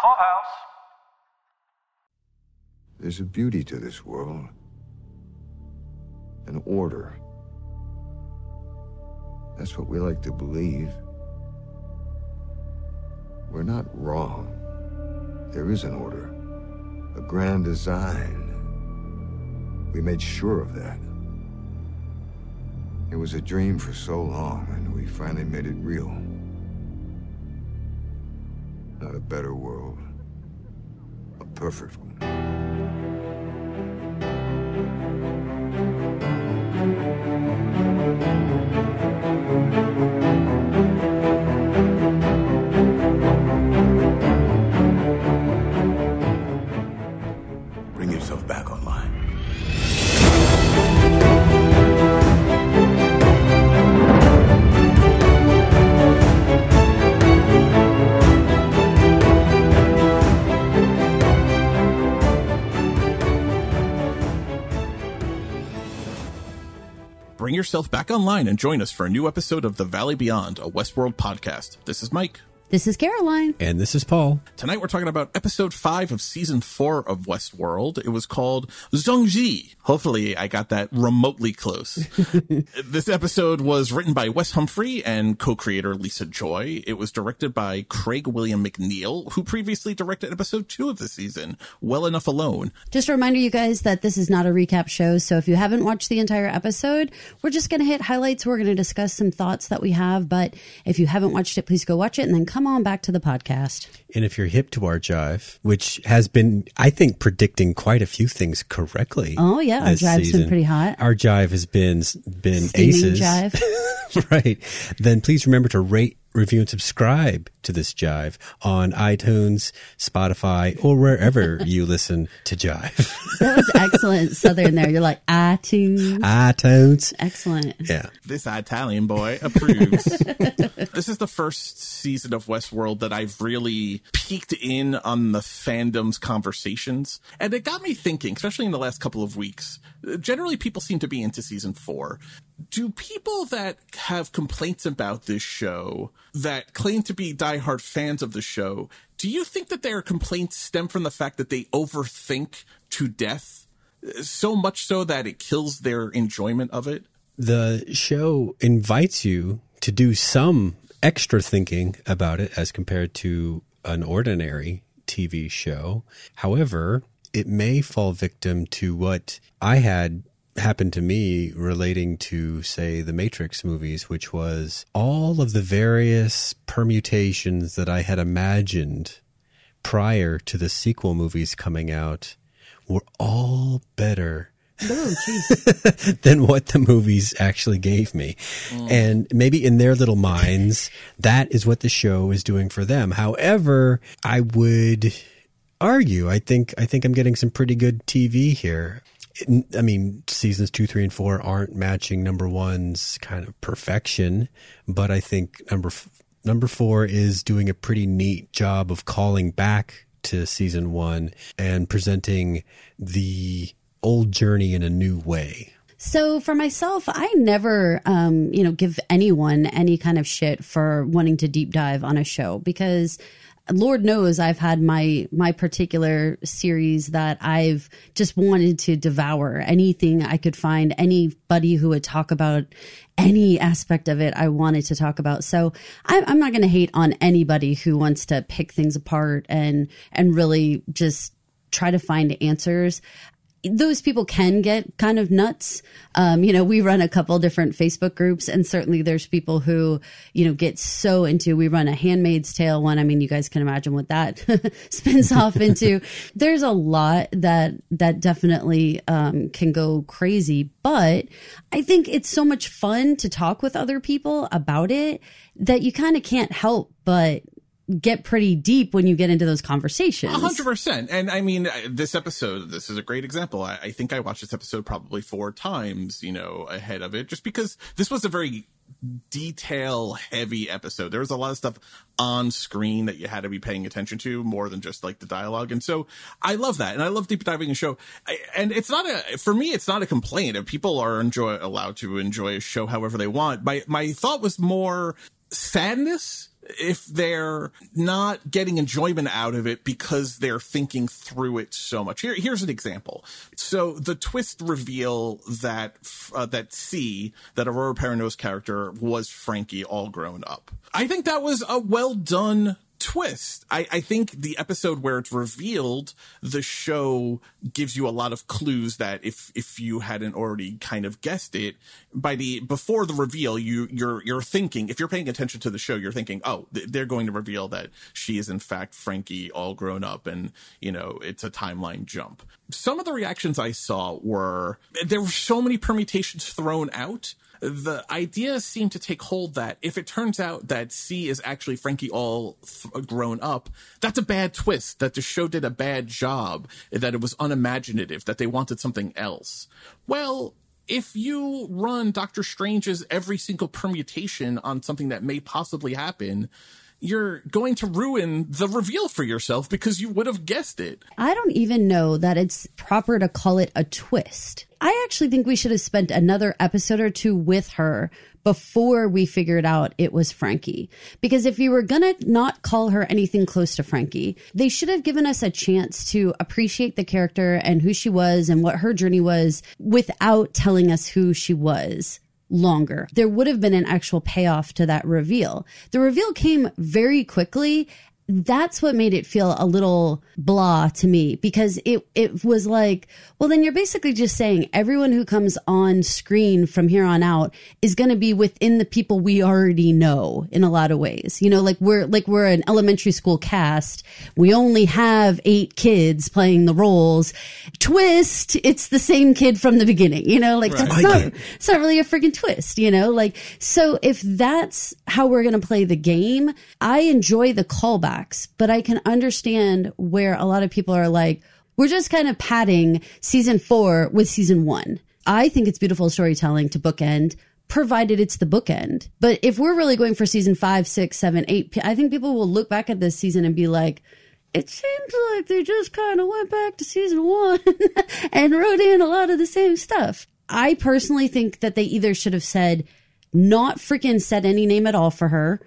courthouse. There's a beauty to this world, an order. That's what we like to believe. We're not wrong. There is an order, a grand design. We made sure of that. It was a dream for so long, and we finally made it real. Not a better world, a perfect one. Bring yourself back online and join us for a new episode of The Valley Beyond, a Westworld podcast. This is Mike. This is Caroline. And this is Paul. Tonight we're talking about episode five of season four of Westworld. It was called Zhongji. Hopefully I got that remotely close. this episode was written by Wes Humphrey and co-creator Lisa Joy. It was directed by Craig William Macneill, who previously directed episode two of the season, Well Enough Alone. Just a reminder, you guys, that this is not a recap show. So if you haven't watched the entire episode, we're just going to hit highlights. We're going to discuss some thoughts that we have. But if you haven't watched it, please go watch it and then come on back to the podcast. And if you're hip to our jive, which has been, I think, predicting quite a few things correctly. Oh, yeah. Our this jive's been pretty hot. Our jive has been been Steaming aces. jive. right. Then please remember to rate, review, and subscribe to this jive on iTunes, Spotify, or wherever you listen to jive. That was excellent Southern there. You're like, iTunes. iTunes. Excellent. Yeah. This Italian boy approves. this is the first season of Westworld that I've really peeked in on the fandom's conversations. And it got me thinking, especially in the last couple of weeks. Generally, people seem to be into season four. Do people that have complaints about this show, that claim to be diehard fans of the show, do you think that their complaints stem from the fact that they overthink to death? Uh, so much so that it kills their enjoyment of it? the show invites you to do some extra thinking about it as compared to an ordinary TV show. However, it may fall victim to what I had happen to me relating to, say, the Matrix movies, which was all of the various permutations that I had imagined prior to the sequel movies coming out were all better Oh, jeez. than what the movies actually gave me. Mm. And maybe in their little minds, that is what the show is doing for them. However, I would argue, I think, I think I'm getting some pretty good TV here. I mean, seasons two, three, and four aren't matching number one's kind of perfection, but I think number f- number four is doing a pretty neat job of calling back to season one and presenting the old journey in a new way. So for myself, I never, um, you know, give anyone any kind of shit for wanting to deep dive on a show because Lord knows I've had my my particular series that I've just wanted to devour anything I could find anybody who would talk about any aspect of it I wanted to talk about. So I'm, I'm not going to hate on anybody who wants to pick things apart and and really just try to find answers those people can get kind of nuts. Um, you know, we run a couple different Facebook groups, and certainly there's people who, you know, get so into. We run a Handmaid's Tale one. I mean, you guys can imagine what that spins off into. There's a lot that that definitely um, can go crazy, but I think it's so much fun to talk with other people about it that you kind of can't help but get pretty deep when you get into those conversations. A hundred percent. And I mean, uh, this episode, this is a great example. I, I think I watched this episode probably four times, you know, ahead of it, just because this was a very detail heavy episode. There was a lot of stuff on screen that you had to be paying attention to more than just like the dialogue. And so I love that. And I love deep diving a show. I, and it's not a, for me, it's not a complaint. If people are enjoy, allowed to enjoy a show however they want. My, my thought was more, sadness if they're not getting enjoyment out of it because they're thinking through it so much. Here, here's an example. So the twist reveal that uh, that C, that Aurora Perrineau's character was Frankie all grown up. I think that was a well done twist. I, I think the episode where it's revealed, the show gives you a lot of clues that if if you hadn't already kind of guessed it, by the before the reveal, you you're you're thinking if you're paying attention to the show, you're thinking, oh, they're going to reveal that she is in fact Frankie, all grown up, and you know it's a timeline jump. Some of the reactions I saw were there were so many permutations thrown out the idea seemed to take hold that if it turns out that C is actually Frankie all th- grown up, that's a bad twist, that the show did a bad job, that it was unimaginative, that they wanted something else. Well, if you run Doctor Strange's every single permutation on something that may possibly happen, you're going to ruin the reveal for yourself because you would have guessed it. I don't even know that it's proper to call it a twist. I actually think we should have spent another episode or two with her before we figured out it was Frankie. Because if you were gonna not call her anything close to Frankie, they should have given us a chance to appreciate the character and who she was and what her journey was without telling us who she was longer. There would have been an actual payoff to that reveal. The reveal came very quickly that's what made it feel a little blah to me because it it was like, well, then you're basically just saying everyone who comes on screen from here on out is going to be within the people we already know in a lot of ways. You know, like we're like we're an elementary school cast. We only have eight kids playing the roles. Twist, it's the same kid from the beginning. You know, like right. that's not it's not really a freaking twist. You know, like so if that's how we're going to play the game, I enjoy the callbacks, but I can understand where a lot of people are like, we're just kind of padding season four with season one. I think it's beautiful storytelling to bookend, provided it's the bookend. But if we're really going for season five, six, seven, eight, I think people will look back at this season and be like, it seems like they just kind of went back to season one and wrote in a lot of the same stuff. I personally think that they either should have said, not freaking said any name at all for her,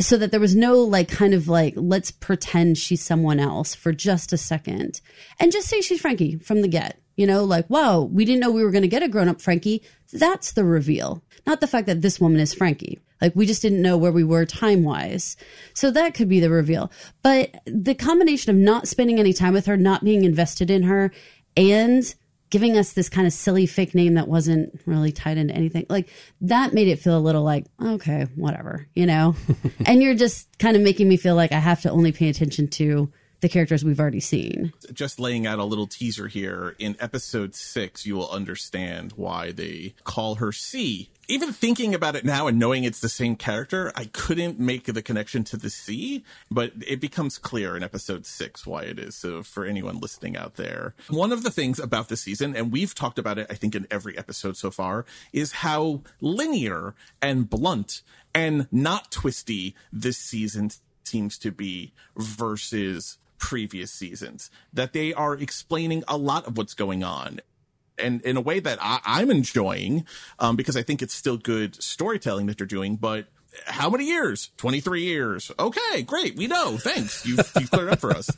so that there was no like kind of like let's pretend she's someone else for just a second and just say she's Frankie from the get. You know, like, wow, we didn't know we were going to get a grown up Frankie. That's the reveal. Not the fact that this woman is Frankie. Like, we just didn't know where we were time wise. So that could be the reveal. But the combination of not spending any time with her, not being invested in her, and giving us this kind of silly fake name that wasn't really tied into anything. Like that made it feel a little like, okay, whatever, you know? and you're just kind of making me feel like I have to only pay attention to the characters we've already seen. Just laying out a little teaser here. In episode six, you will understand why they call her C. Even thinking about it now and knowing it's the same character, I couldn't make the connection to the C, but it becomes clear in episode six why it is. So for anyone listening out there, one of the things about the season, and we've talked about it, I think in every episode so far, is how linear and blunt and not twisty this season seems to be versus previous seasons, that they are explaining a lot of what's going on. And in a way that I, am enjoying, um, because I think it's still good storytelling that they're doing, but how many years? 23 years. Okay, great. We know. Thanks. You've, you've cleared up for us.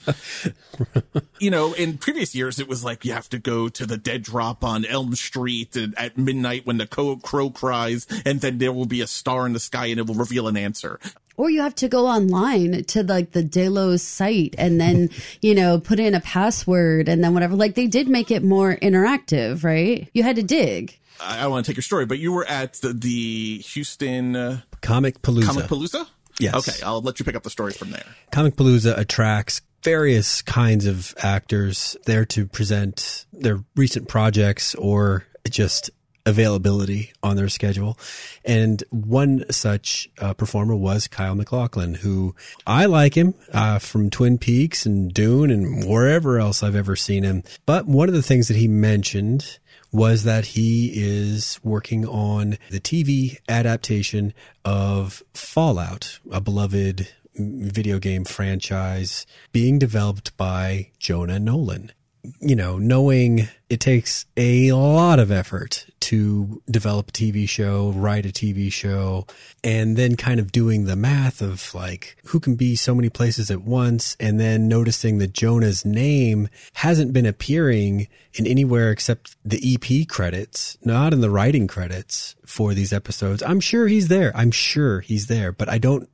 you know, in previous years, it was like you have to go to the dead drop on Elm Street at midnight when the crow cries, and then there will be a star in the sky and it will reveal an answer or you have to go online to like the Delos site and then, you know, put in a password and then whatever. Like they did make it more interactive, right? You had to dig. I, I want to take your story, but you were at the, the Houston uh, Comic Palooza. Comic Palooza? Yes. Okay, I'll let you pick up the story from there. Comic Palooza attracts various kinds of actors there to present their recent projects or just availability on their schedule. And one such uh, performer was Kyle MacLachlan, who I like him uh, from Twin Peaks and Dune and wherever else I've ever seen him. But one of the things that he mentioned was that he is working on the TV adaptation of Fallout, a beloved video game franchise being developed by Jonah Nolan. You know, knowing it takes a lot of effort to develop a TV show, write a TV show, and then kind of doing the math of like who can be so many places at once, and then noticing that Jonah's name hasn't been appearing in anywhere except the EP credits, not in the writing credits for these episodes. I'm sure he's there. I'm sure he's there, but I don't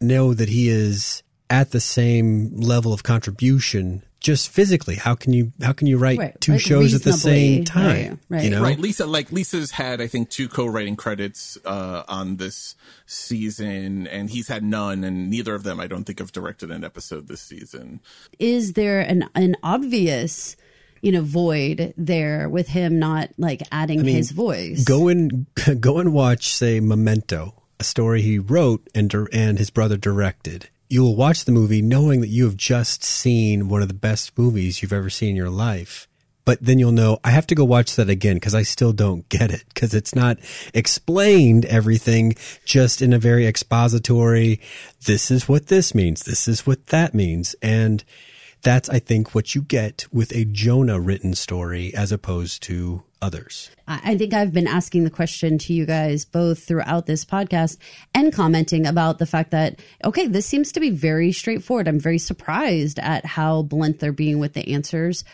know that he is at the same level of contribution just physically how can you how can you write Right, two like shows at the same time right, right. you know Right, Lisa. Like Lisa's had, I think, two co-writing credits uh, on this season, and he's had none, and neither of them, I don't think, have directed an episode this season. is there an an obvious you know void there with him not like adding his voice go and go and watch say memento a story he wrote and and his brother directed you will watch the movie knowing that you have just seen one of the best movies you've ever seen in your life but then you'll know I have to go watch that again because I still don't get it because it's not explained everything just in a very expository. This is what this means. This is what that means. And that's, I think, what you get with a Jonah written story as opposed to others. I think I've been asking the question to you guys both throughout this podcast and commenting about the fact that, okay, this seems to be very straightforward. I'm very surprised at how blunt they're being with the answers.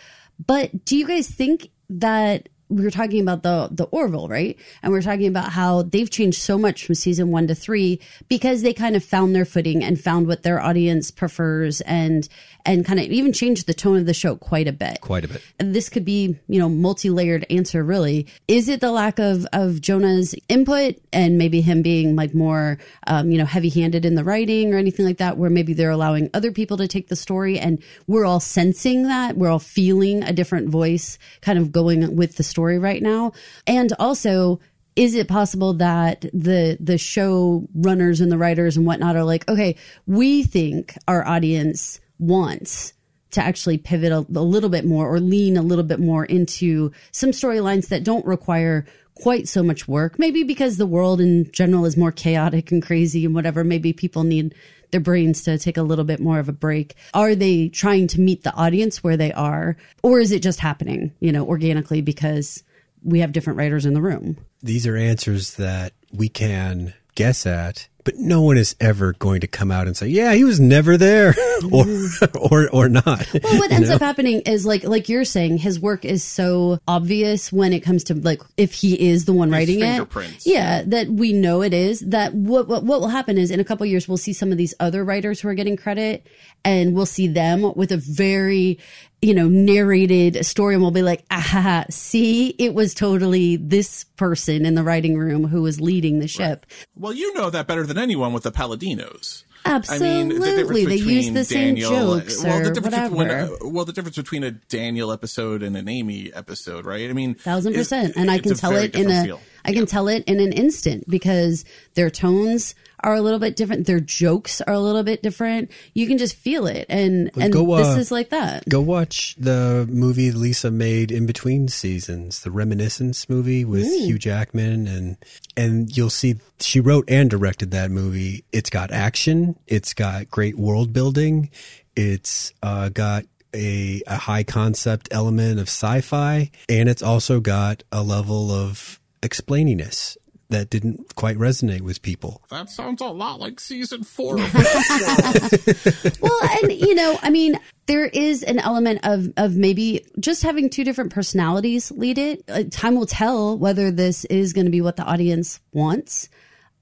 But do you guys think that we were talking about the the Orville, right? And we are talking about how they've changed so much from season one to three because they kind of found their footing and found what their audience prefers and and kind of even changed the tone of the show quite a bit. Quite a bit. and this could be you know multi-layered answer really. Is it the lack of of jonah's input and maybe him being like more um, you know heavy-handed in the writing or anything like that where maybe they're allowing other people to take the story and we're all sensing that we're all feeling a different voice kind of going with the story right now? And also is it possible that the the show runners and the writers and whatnot are like okay we think our audience wants to actually pivot a, a little bit more or lean a little bit more into some storylines that don't require quite so much work. Maybe because the world in general is more chaotic and crazy and whatever. Maybe people need their brains to take a little bit more of a break. Are they trying to meet the audience where they are? Or is it just happening, you know, organically because we have different writers in the room? These are answers that we can guess at, but no one is ever going to come out and say, "Yeah, he was never there," or mm. or or not. Well, what ends up happening is like like you're saying, his work is so obvious when it comes to like if he is the one writing it. fingerprints. Yeah, that we know it is. That what what what will happen is in a couple years we'll see some of these other writers who are getting credit, and we'll see them with a very you know narrated story, and we'll be like, ah, see, it was totally this person in the writing room who was leading the ship. Well, you know that better than anyone with the Palladinos. Absolutely, i mean they use the same jokes well, the difference between whatever. a, well, the difference between a Daniel episode and an Amy episode, right? I mean, thousand percent and i can tell it in a feel. I can tell it in an instant because their tones are a little bit different. Their jokes are a little bit different. You can just feel it. And and go, this uh, is like that. Go watch the movie Lisa made in between seasons, the Reminiscence movie with Hugh Jackman, and and you'll see she wrote and directed that movie. It's got action, it's got great world building, it's uh, got a, a high concept element of sci-fi, and it's also got a level of explaininess that didn't quite resonate with people. That sounds a lot like season four. of Westworld. well and you know i mean there is an element of of maybe just having two different personalities lead it uh, time will tell whether this is going to be what the audience wants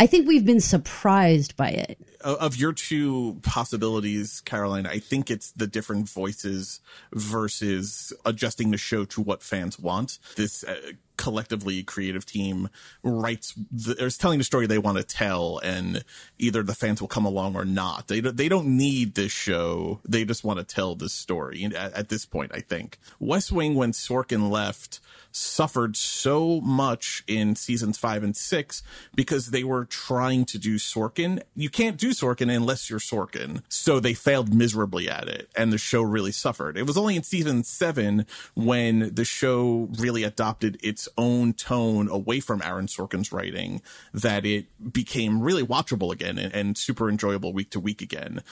i think we've been surprised by it of your two possibilities, Caroline, I think it's the different voices versus adjusting the show to what fans want. This uh, collectively creative team writes, the, is telling the story they want to tell, and either the fans will come along or not. They they don't need this show. They just want to tell this story. At, at this point, I think West Wing, when Sorkin left, suffered so much in seasons five and six because they were trying to do Sorkin. You can't do Sorkin unless you're Sorkin. So they failed miserably at it and the show really suffered. It was only in season seven when the show really adopted its own tone away from Aaron Sorkin's writing that it became really watchable again and, and super enjoyable week to week again.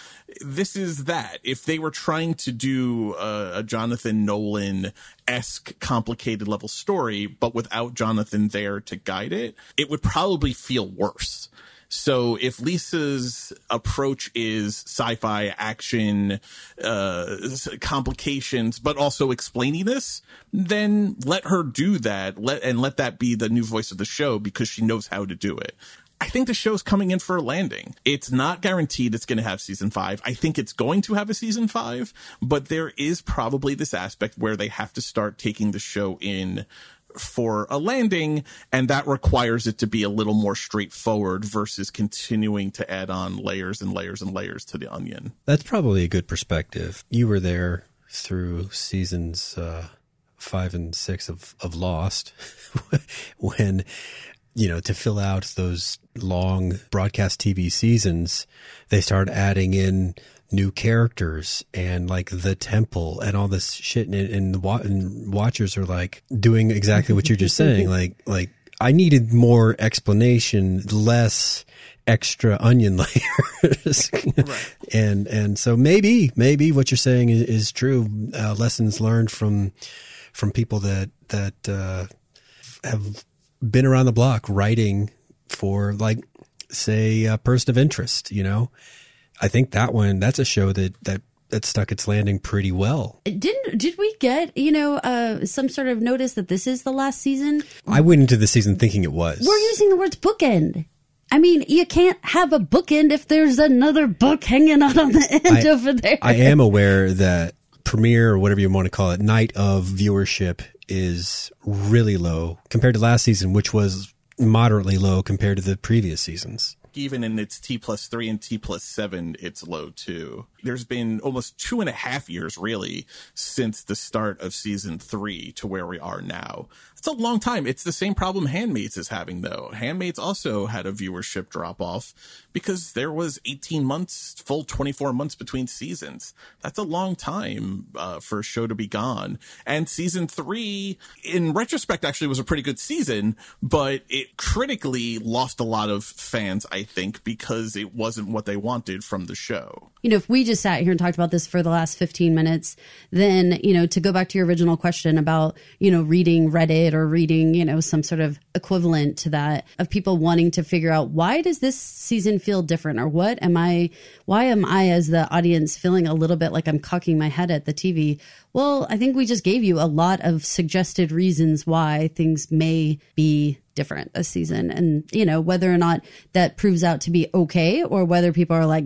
This is that. If they were trying to do a, a Jonathan Nolan esque complicated level story, but without Jonathan there to guide it, it would probably feel worse. So if Lisa's approach is sci-fi action, uh, complications, but also explaining this, then let her do that. Let, and let that be the new voice of the show because she knows how to do it. I think the show's coming in for a landing. It's not guaranteed it's going to have season five. I think it's going to have a season five, but there is probably this aspect where they have to start taking the show in for a landing, and that requires it to be a little more straightforward versus continuing to add on layers and layers and layers to the onion. That's probably a good perspective. You were there through seasons uh, five and six of, of Lost when, you know, to fill out those long broadcast TV seasons, they started adding in new characters and like the temple and all this shit. And, and the wa- and watchers are like doing exactly what you're just saying. Like, like I needed more explanation, less extra onion layers. right. And, and so maybe, maybe what you're saying is, is true. Uh, lessons learned from, from people that, that, uh, have been around the block writing for like, say, a person of interest, you know? I think that one that's a show that that that stuck its landing pretty well. Didn't did we get you know uh, some sort of notice that this is the last season? I went into the season thinking it was. We're using the words bookend. I mean, you can't have a bookend if there's another book hanging out on the end I, over there. I am aware that premiere or whatever you want to call it, night of viewership is really low compared to last season, which was moderately low compared to the previous seasons even in its T plus three and T plus seven, it's low too. There's been almost two and a half years really since the start of season three to where we are now. It's a long time. It's the same problem Handmaids is having though. Handmaids also had a viewership drop off because there was 18 months, full 24 months between seasons. That's a long time uh, for a show to be gone. And season three, in retrospect, actually was a pretty good season, but it critically lost a lot of fans, I think, because it wasn't what they wanted from the show. You know, if we just sat here and talked about this for the last 15 minutes, then, you know, to go back to your original question about, you know, reading Reddit or reading, you know, some sort of equivalent to that of people wanting to figure out why does this season feel different or what am I, why am I as the audience feeling a little bit like I'm cocking my head at the TV? Well, I think we just gave you a lot of suggested reasons why things may be different this season. And, you know, whether or not that proves out to be okay or whether people are like,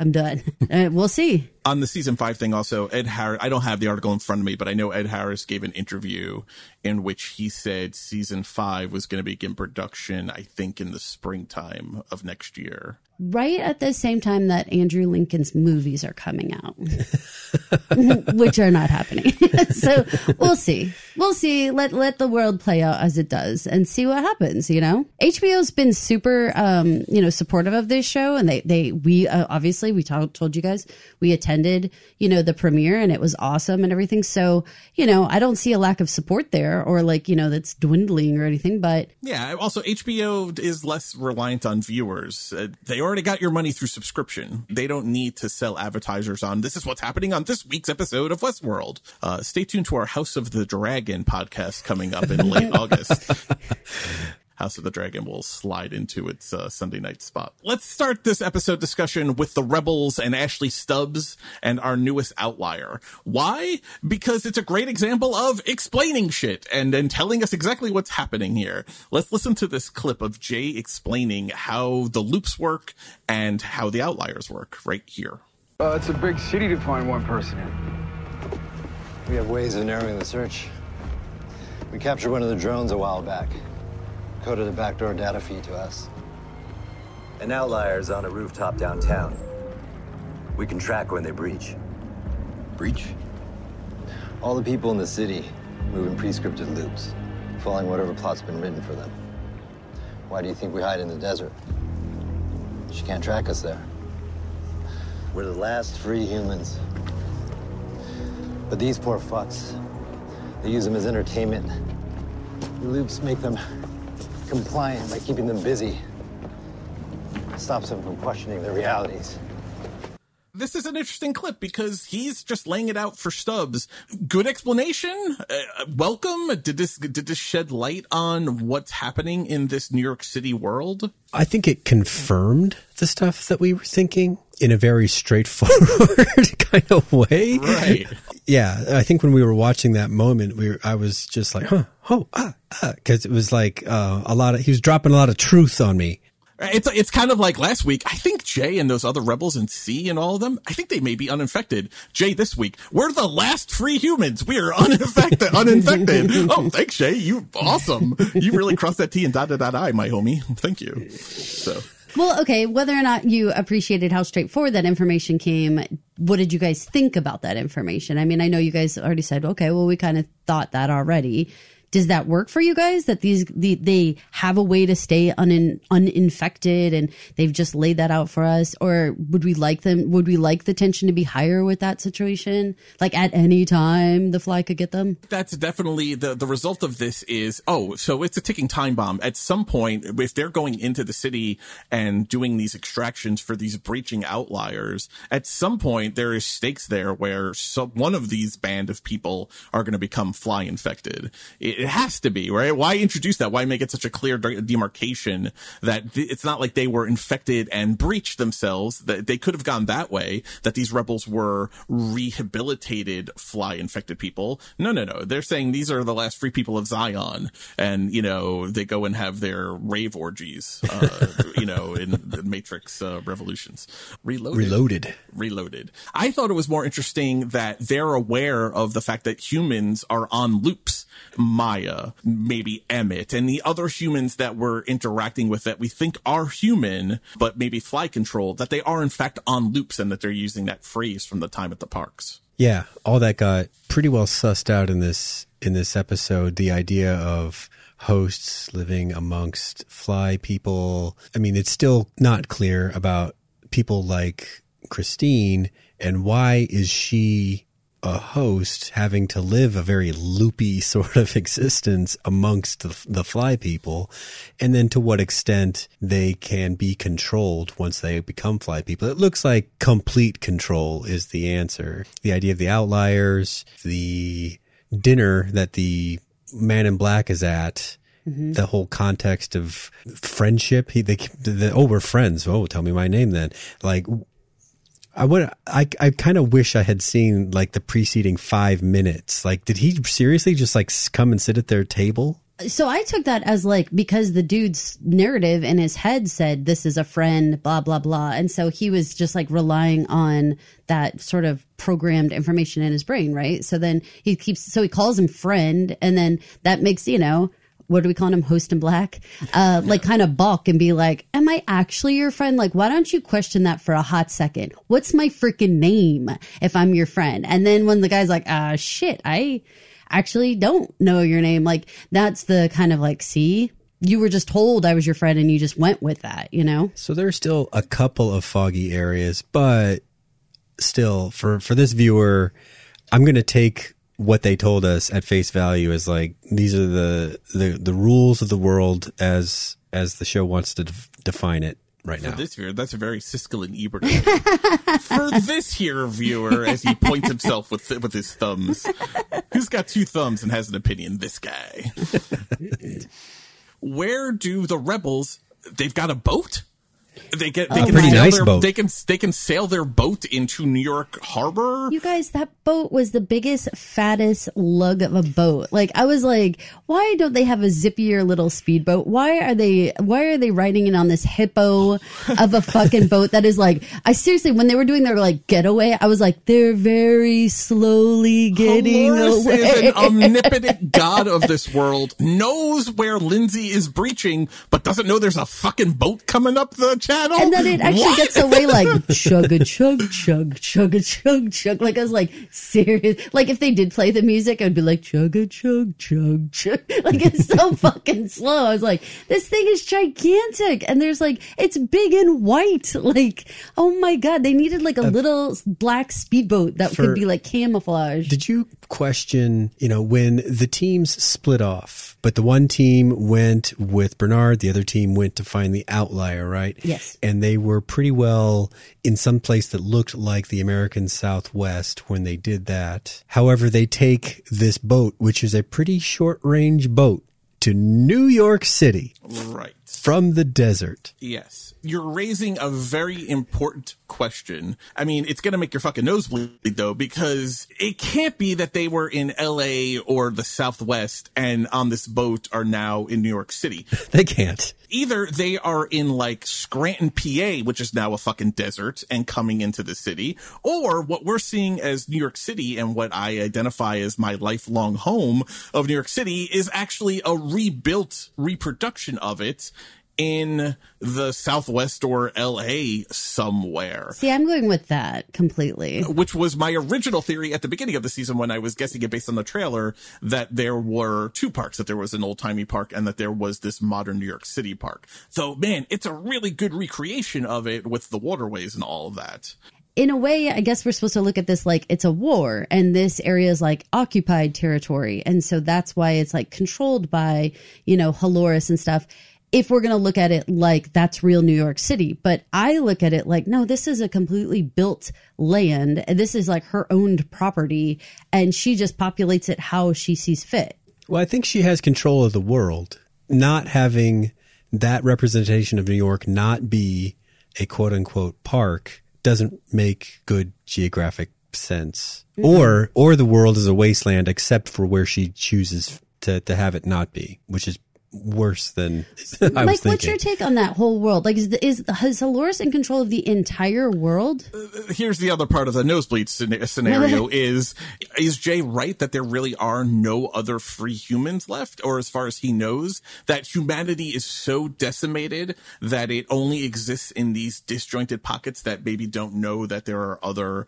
I'm done. Uh, we'll see. On the season five thing, also, Ed Harris, I don't have the article in front of me, but I know Ed Harris gave an interview in which he said season five was going to begin production, I think, in the springtime of next year right at the same time that Andrew Lincoln's movies are coming out, which are not happening. so we'll see. We'll see. Let let the world play out as it does and see what happens. You know, HBO's been super, um, you know, supportive of this show, and they they we uh, obviously we told told you guys we attended, you know, the premiere and it was awesome and everything. So you know, I don't see a lack of support there or like you know that's dwindling or anything. But yeah, also HBO is less reliant on viewers. Uh, they already got your money through subscription. They don't need to sell advertisers on this is what's happening on this week's episode of Westworld. Uh, stay tuned to our House of the Dragon podcast coming up in late August. House of the Dragon will slide into its uh, Sunday night spot. Let's start this episode discussion with the Rebels and Ashley Stubbs and our newest outlier. Why? Because it's a great example of explaining shit and then telling us exactly what's happening here. Let's listen to this clip of Jay explaining how the loops work and how the outliers work right here. Uh, it's a big city to find one person in. We have ways of narrowing the search. We captured one of the drones a while back coded a backdoor data feed to us. An outlier's on a rooftop downtown. We can track when they breach. Breach? All the people in the city move in pre-scripted loops, following whatever plot's been written for them. Why do you think we hide in the desert? She can't track us there. We're the last free humans. But these poor fucks, they use them as entertainment The loops make them compliant by keeping them busy. Stops them from questioning their realities. this is an interesting clip because he's just laying it out for Stubbs. Good explanation. Uh, welcome. Did this did this shed light on what's happening in this New York City world? I think it confirmed the stuff that we were thinking in a very straightforward kind of way. Right. Yeah, I think when we were watching that moment, we were, I was just like, huh, oh, ah, ah, because it was like uh, a lot of he was dropping a lot of truth on me. It's it's kind of like last week. I think Jay and those other rebels and C and all of them. I think they may be uninfected. Jay this week. We're the last free humans. We are uninfected. uninfected. Oh, thanks, Jay. You awesome. You really crossed that T and dotted that I, my homie. Thank you. So Well, okay, whether or not you appreciated how straightforward that information came, what did you guys think about that information? I mean, I know you guys already said, okay, well, we kind of thought that already. Does that work for you guys that these the, they have a way to stay unin, uninfected and they've just laid that out for us? Or would we like them would we like the tension to be higher with that situation? Like at any time the fly could get them? That's definitely the the result of this is oh so it's a ticking time bomb. At some point if they're going into the city and doing these extractions for these breaching outliers at some point there is stakes there where some one of these band of people are going to become fly infected. It, it has to be right why introduce that why make it such a clear demarcation that th- it's not like they were infected and breached themselves that they could have gone that way that these rebels were rehabilitated fly infected people no no no they're saying these are the last free people of zion and you know they go and have their rave orgies uh, you know in the matrix uh, revolutions reloaded Reloaded. reloaded. I thought it was more interesting that they're aware of the fact that humans are on loops. Maya, maybe Emmett, and the other humans that we're interacting with that we think are human, but maybe fly control, that they are in fact on loops and that they're using that phrase from the time at the parks. Yeah, all that got pretty well sussed out in this in this episode. The idea of hosts living amongst fly people. I mean, it's still not clear about people like Christine and why is she a host having to live a very loopy sort of existence amongst the, the fly people and then to what extent they can be controlled once they become fly people. It looks like complete control is the answer. The idea of the outliers the dinner that the man in black is at mm-hmm. the whole context of friendship. He they the, oh we're friends. Oh tell me my name then. Like I would I I kind of wish I had seen like the preceding 5 minutes. Like did he seriously just like come and sit at their table? So I took that as like because the dude's narrative in his head said this is a friend, blah blah blah, and so he was just like relying on that sort of programmed information in his brain, right? So then he keeps so he calls him friend, and then that makes you know what do we call him, host in black? Uh, like kind of balk and be like, "Am I actually your friend? Like, why don't you question that for a hot second? What's my freaking name if I'm your friend?" And then when the guy's like, "Ah, shit, I." actually don't know your name. Like that's the kind of like, see, you were just told I was your friend and you just went with that, you know? So there's still a couple of foggy areas, but still for for this viewer, I'm going to take what they told us at face value is like these are the the the rules of the world as as the show wants to def- define it right now. For now. this viewer, that's a very Siskel and Ebert. For this here viewer, as he points himself with with his thumbs, who's got two thumbs and has an opinion? This guy. Where do the rebels? They've got a boat. They get they Oh, can pretty sail nice their, boat. They can they can sail their boat into New York Harbor. You guys, that boat was the biggest, fattest lug of a boat. Like I was like, why don't they have a zippier little speedboat? Why are they why are they riding it on this hippo of a fucking boat that is like I seriously when they were doing their like getaway, I was like, they're very slowly getting Dolores away. is an omnipotent god of this world, knows where Lindsay is breaching, but doesn't know there's a fucking boat coming up the channel. And then it actually What? gets away like chug a chug chug chug a chug chug. Like I was like serious. Like if they did play the music, I'd be like chug a chug chug chug. Like it's so fucking slow. I was like, this thing is gigantic, and there's like it's big and white. Like oh my god, they needed like a little black speedboat that For- could be like camouflage. Did you question, you know, when the teams split off, but the one team went with Bernard, the other team went to find the outlier, right? Yes. And they were pretty well in some place that looked like the American Southwest when they did that. However, they take this boat, which is a pretty short range boat, to New York City right. From the desert. Yes. You're raising a very important question. I mean, it's going to make your fucking nose bleed though, because it can't be that they were in LA or the Southwest and on this boat are now in New York City. They can't. Either they are in like Scranton, PA, which is now a fucking desert and coming into the city, or what we're seeing as New York City and what I identify as my lifelong home of New York City is actually a rebuilt reproduction of it in the Southwest or LA somewhere. See, I'm going with that completely. Which was my original theory at the beginning of the season when I was guessing it based on the trailer that there were two parks, that there was an old timey park and that there was this modern New York City park. So man, it's a really good recreation of it with the waterways and all of that. in a way, I guess we're supposed to look at this like it's a war and this area is like occupied territory. And so that's why it's like controlled by, you know, Halores and stuff. If we're going to look at it like that's real New York City, but I look at it like, no, this is a completely built land. This is like her owned property and she just populates it how she sees fit. Well, I think she has control of the world. Not having that representation of New York not be a quote unquote park doesn't make good geographic sense. Mm-hmm. Or or the world is a wasteland except for where she chooses to, to have it not be, which is worse than I was Mike, what's your take on that whole world? Like, is, is, is Halores in control of the entire world? Uh, here's the other part of the nosebleed uh, scenario is, is Jay right that there really are no other free humans left? Or as far as he knows, that humanity is so decimated that it only exists in these disjointed pockets that maybe don't know that there are other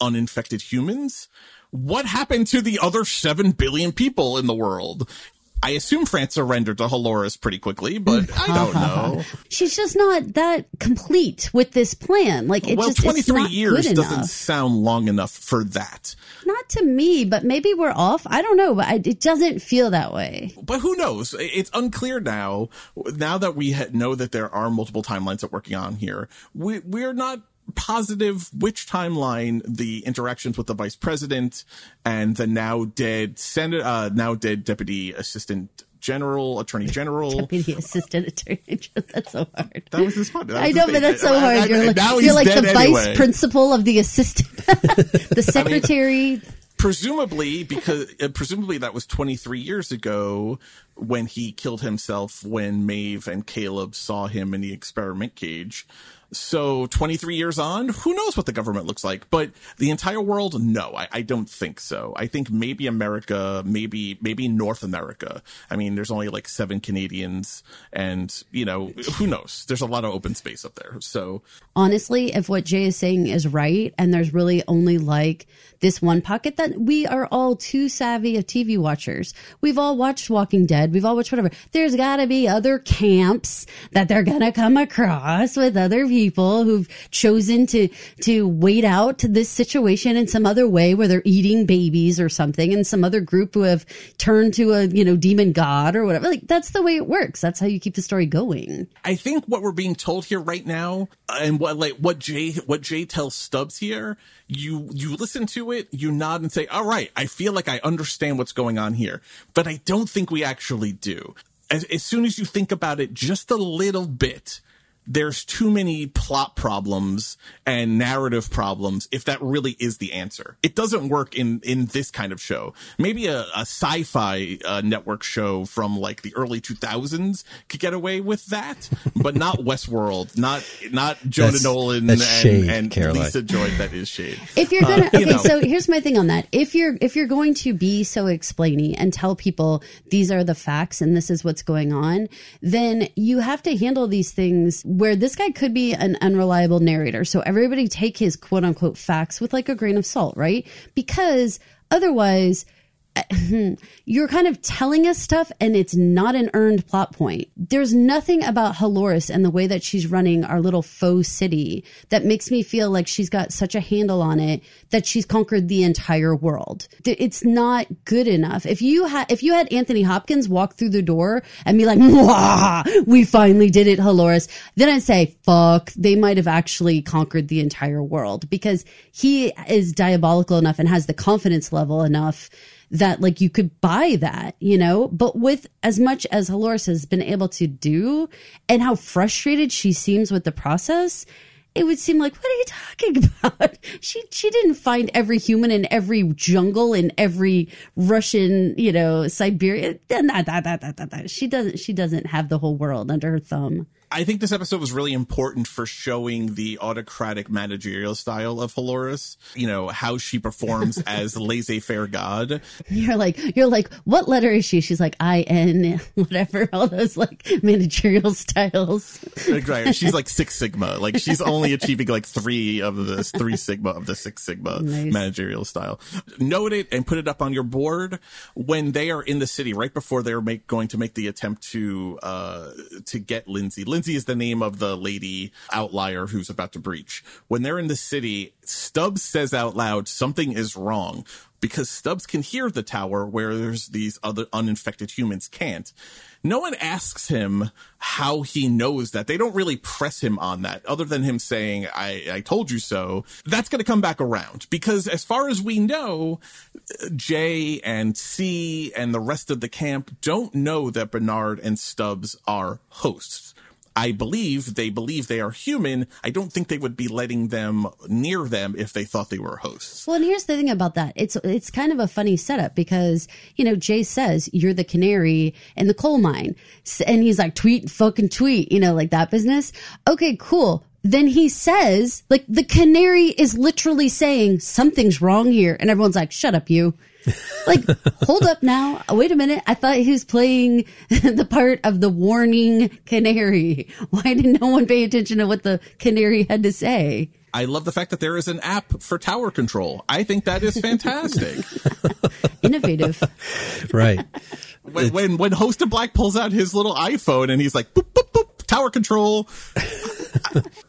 uninfected humans? What happened to the other 7 billion people in the world? I assume France surrendered to Halores pretty quickly, but I don't know. She's just not that complete with this plan. Like, it well, just, it's 23 not years good doesn't enough. sound long enough for that. Not to me, but maybe we're off. I don't know, but I, it doesn't feel that way. But who knows? It's unclear now. Now that we ha- know that there are multiple timelines that working on here, we we're not positive which timeline the interactions with the vice president and the now dead senate, uh, now dead deputy assistant general, attorney general. Deputy assistant attorney. general. That's so hard. That was his fun. Was I know, but that's so hard. I- you're like, you're like the dead vice principal of the assistant, the secretary. presumably because uh, presumably that was 23 years ago when he killed himself when Maeve and Caleb saw him in the experiment cage. So 23 years on, who knows what the government looks like? But the entire world, no, I, I don't think so. I think maybe America, maybe maybe North America. I mean, there's only like seven Canadians, and you know, who knows? There's a lot of open space up there. So honestly, if what Jay is saying is right, and there's really only like this one pocket that we are all too savvy of TV watchers. We've all watched Walking Dead. We've all watched whatever. There's got to be other camps that they're going to come across with other people who've chosen to, to wait out this situation in some other way where they're eating babies or something and some other group who have turned to a, you know, demon god or whatever. Like that's the way it works. That's how you keep the story going. I think what we're being told here right now, and what like what Jay what Jay tells Stubbs here, you you listen to it, you nod and say, "All right, I feel like I understand what's going on here," but I don't think we actually do. As, as soon as you think about it just a little bit, there's too many plot problems and narrative problems if that really is the answer. It doesn't work in in this kind of show. Maybe a, a sci-fi uh, network show from like the early 2000s could get away with that, but not Westworld, not not Jonah That's- Nolan that's and, shade, and Lisa Joy. That is shade. If you're gonna, Uh, you okay, know. so here's my thing on that. If you're if you're going to be so explainy and tell people these are the facts and this is what's going on, then you have to handle these things where this guy could be an unreliable narrator. So everybody take his quote unquote facts with like a grain of salt, right? Because otherwise, you're kind of telling us stuff and it's not an earned plot point. There's nothing about Halores and the way that she's running our little faux city that makes me feel like she's got such a handle on it that she's conquered the entire world. It's not good enough. If you had if you had Anthony Hopkins walk through the door and be like, "We finally did it, Halores," then I'd say, "Fuck, they might have actually conquered the entire world because he is diabolical enough and has the confidence level enough that like you could buy that, you know? But with as much as Halores has been able to do and how frustrated she seems with the process, it would seem like, what are you talking about? She she didn't find every human in every jungle in every Russian, you know, Siberia. She doesn't she doesn't have the whole world under her thumb. I think this episode was really important for showing the autocratic managerial style of Halores. You know how she performs as laissez-faire god. You're like, you're like, what letter is she? She's like I N, whatever. All those like managerial styles. Exactly. She's like Six Sigma. Like she's only achieving like three of the three Sigma of the Six Sigma nice. managerial style. Note it and put it up on your board when they are in the city right before they're make, going to make the attempt to uh to get Lindsay. Lindsay Lindsay is the name of the lady outlier who's about to breach. When they're in the city, Stubbs says out loud, something is wrong because Stubbs can hear the tower where there's these other uninfected humans can't. No one asks him how he knows that. They don't really press him on that other than him saying, I, I told you so. That's going to come back around because as far as we know, Jay and C and the rest of the camp don't know that Bernard and Stubbs are hosts. I believe they believe they are human. I don't think they would be letting them near them if they thought they were hosts. Well, and here's the thing about that. It's it's kind of a funny setup because, you know, Jay says you're the canary in the coal mine. And he's like tweet fucking tweet, you know, like that business. Okay, cool then he says, like, the canary is literally saying something's wrong here. And everyone's like, shut up, you like, hold up now. Wait a minute. I thought he was playing the part of the warning canary. Why did no one pay attention to what the canary had to say? I love the fact that there is an app for tower control. I think that is fantastic. Innovative. right. When, when, when Host in Black pulls out his little iPhone and he's like, boop, boop, boop, tower control.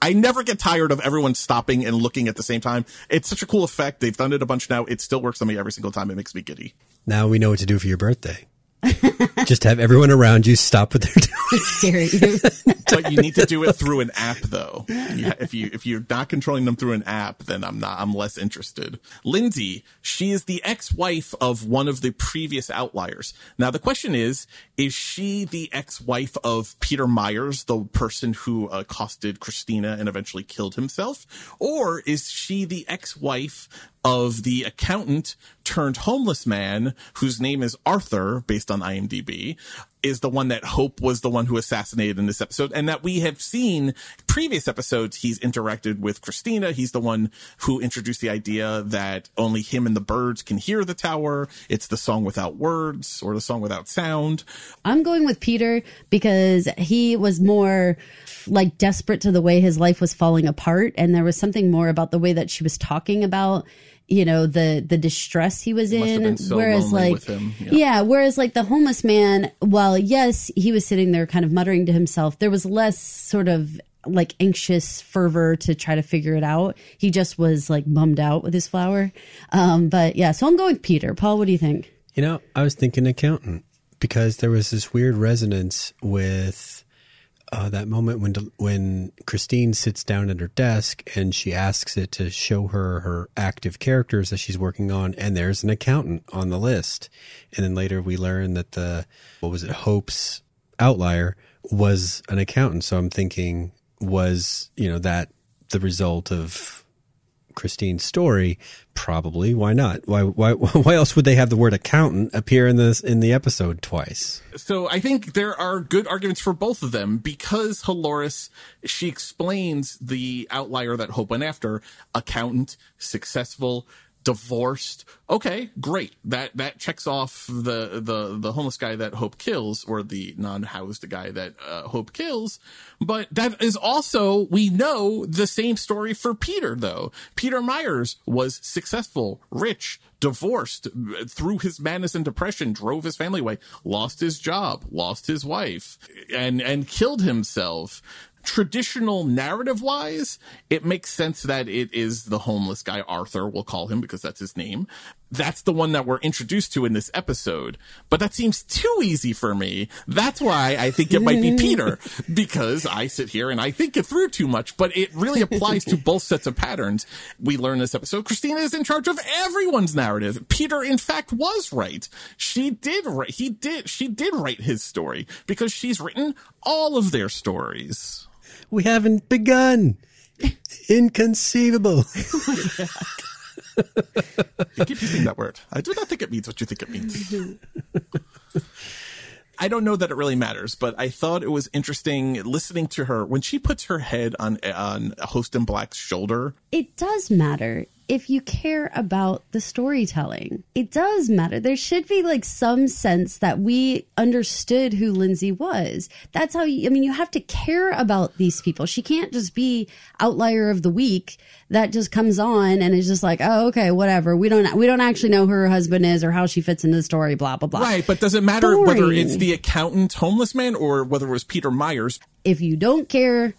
I never get tired of everyone stopping and looking at the same time. It's such a cool effect. They've done it a bunch now. It still works on me every single time. It makes me giddy. Now we know what to do for your birthday. Just have everyone around you stop what they're doing. Stare at you. but you need to do it through an app, though. if you if you're not controlling them through an app, then I'm not. I'm less interested. Lindsay, she is the ex-wife of one of the previous outliers. Now the question is: Is she the ex-wife of Peter Myers, the person who accosted Christina and eventually killed himself, or is she the ex-wife of the accountant turned homeless man whose name is Arthur, based on IMDb, is the one that Hope was the one who assassinated in this episode, and that we have seen previous episodes. He's interacted with Christina. He's the one who introduced the idea that only him and the birds can hear the tower. It's the song without words or the song without sound. I'm going with Peter because he was more like desperate to the way his life was falling apart, and there was something more about the way that she was talking about you know the the distress he was in so whereas like yeah. yeah. whereas like the homeless man while yes he was sitting there kind of muttering to himself there was less sort of like anxious fervor to try to figure it out he just was like bummed out with his flower um but yeah so i'm going peter paul what do you think you know i was thinking accountant because there was this weird resonance with uh, that moment when when Christine sits down at her desk and she asks it to show her her active characters that she's working on, and there's an accountant on the list, and then later we learn that the what was it Hope's outlier was an accountant. So I'm thinking was you know that the result of Christine's story, probably. Why not? Why why why else would they have the word accountant appear in this in the episode twice? So I think there are good arguments for both of them because Halores she explains the outlier that Hope went after, accountant, successful, divorced. Okay, great. That that checks off the the the homeless guy that Hope kills, or the non-housed guy that uh, Hope kills. But that is also we know the same story for Peter, though. Peter Myers was successful, rich, divorced through his madness and depression, drove his family away, lost his job, lost his wife, and and killed himself traditional narrative wise, it makes sense that it is the homeless guy, Arthur, we'll call him because that's his name. That's the one that we're introduced to in this episode. But that seems too easy for me. That's why I think it might be Peter, because I sit here and I think it through too much, but it really applies to both sets of patterns. We learn this episode, Christina is in charge of everyone's narrative. Peter, in fact, was right. She did write, he did, she did write his story because she's written all of their stories. We haven't begun. Inconceivable. You keep using that word. I do not think it means what you think it means. I don't know that it really matters, but I thought it was interesting listening to her when she puts her head on on Host in Black's shoulder. It does matter if you care about the storytelling. It does matter. There should be like some sense that we understood who Lindsay was. That's how you, I mean, you have to care about these people. She can't just be outlier of the week that just comes on and is just like, oh, okay, whatever. We don't, we don't actually know who her husband is or how she fits into the story, blah, blah, blah. Right. But does it matter Boring. whether it's the accountant homeless man or whether it was Peter Myers? If you don't care,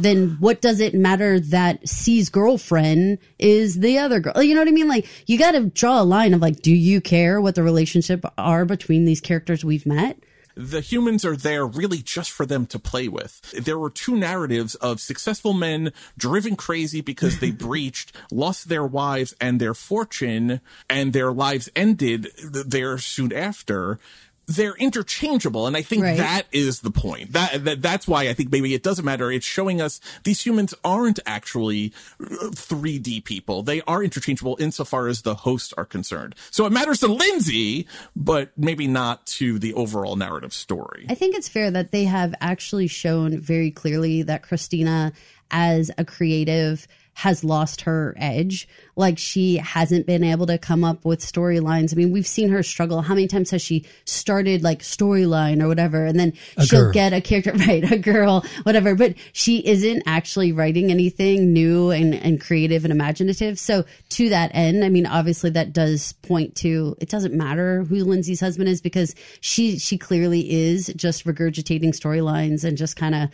then what does it matter that C's girlfriend is the other girl? You know what I mean? Like, you got to draw a line of like, do you care what the relationship are between these characters we've met? the humans are there really just for them to play with. There were two narratives of successful men driven crazy because they breached, lost their wives and their fortune, and their lives ended there soon after. They're interchangeable, and I think Right. that is the point. That, that that's why I think maybe it doesn't matter. It's showing us these humans aren't actually uh, 3D people. They are interchangeable insofar as the hosts are concerned. So it matters to Lindsay, but maybe not to the overall narrative story. I think it's fair that they have actually shown very clearly that Christina, as a creative, has lost her edge. Like she hasn't been able to come up with storylines. I mean, we've seen her struggle. How many times has she started like storyline or whatever, and then she'll girl. get a character right, a girl, whatever. But she isn't actually writing anything new and, and creative and imaginative. So to that end, I mean, obviously that does point to it doesn't matter who Lindsay's husband is because she she clearly is just regurgitating storylines and just kind of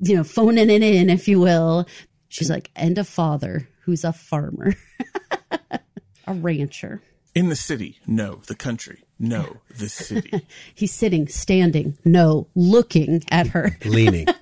you know phoning it in, if you will. She's like, and a father who's a farmer, a rancher. In the city, no. The country, no. The city. He's sitting, standing, no, looking at her. Leaning.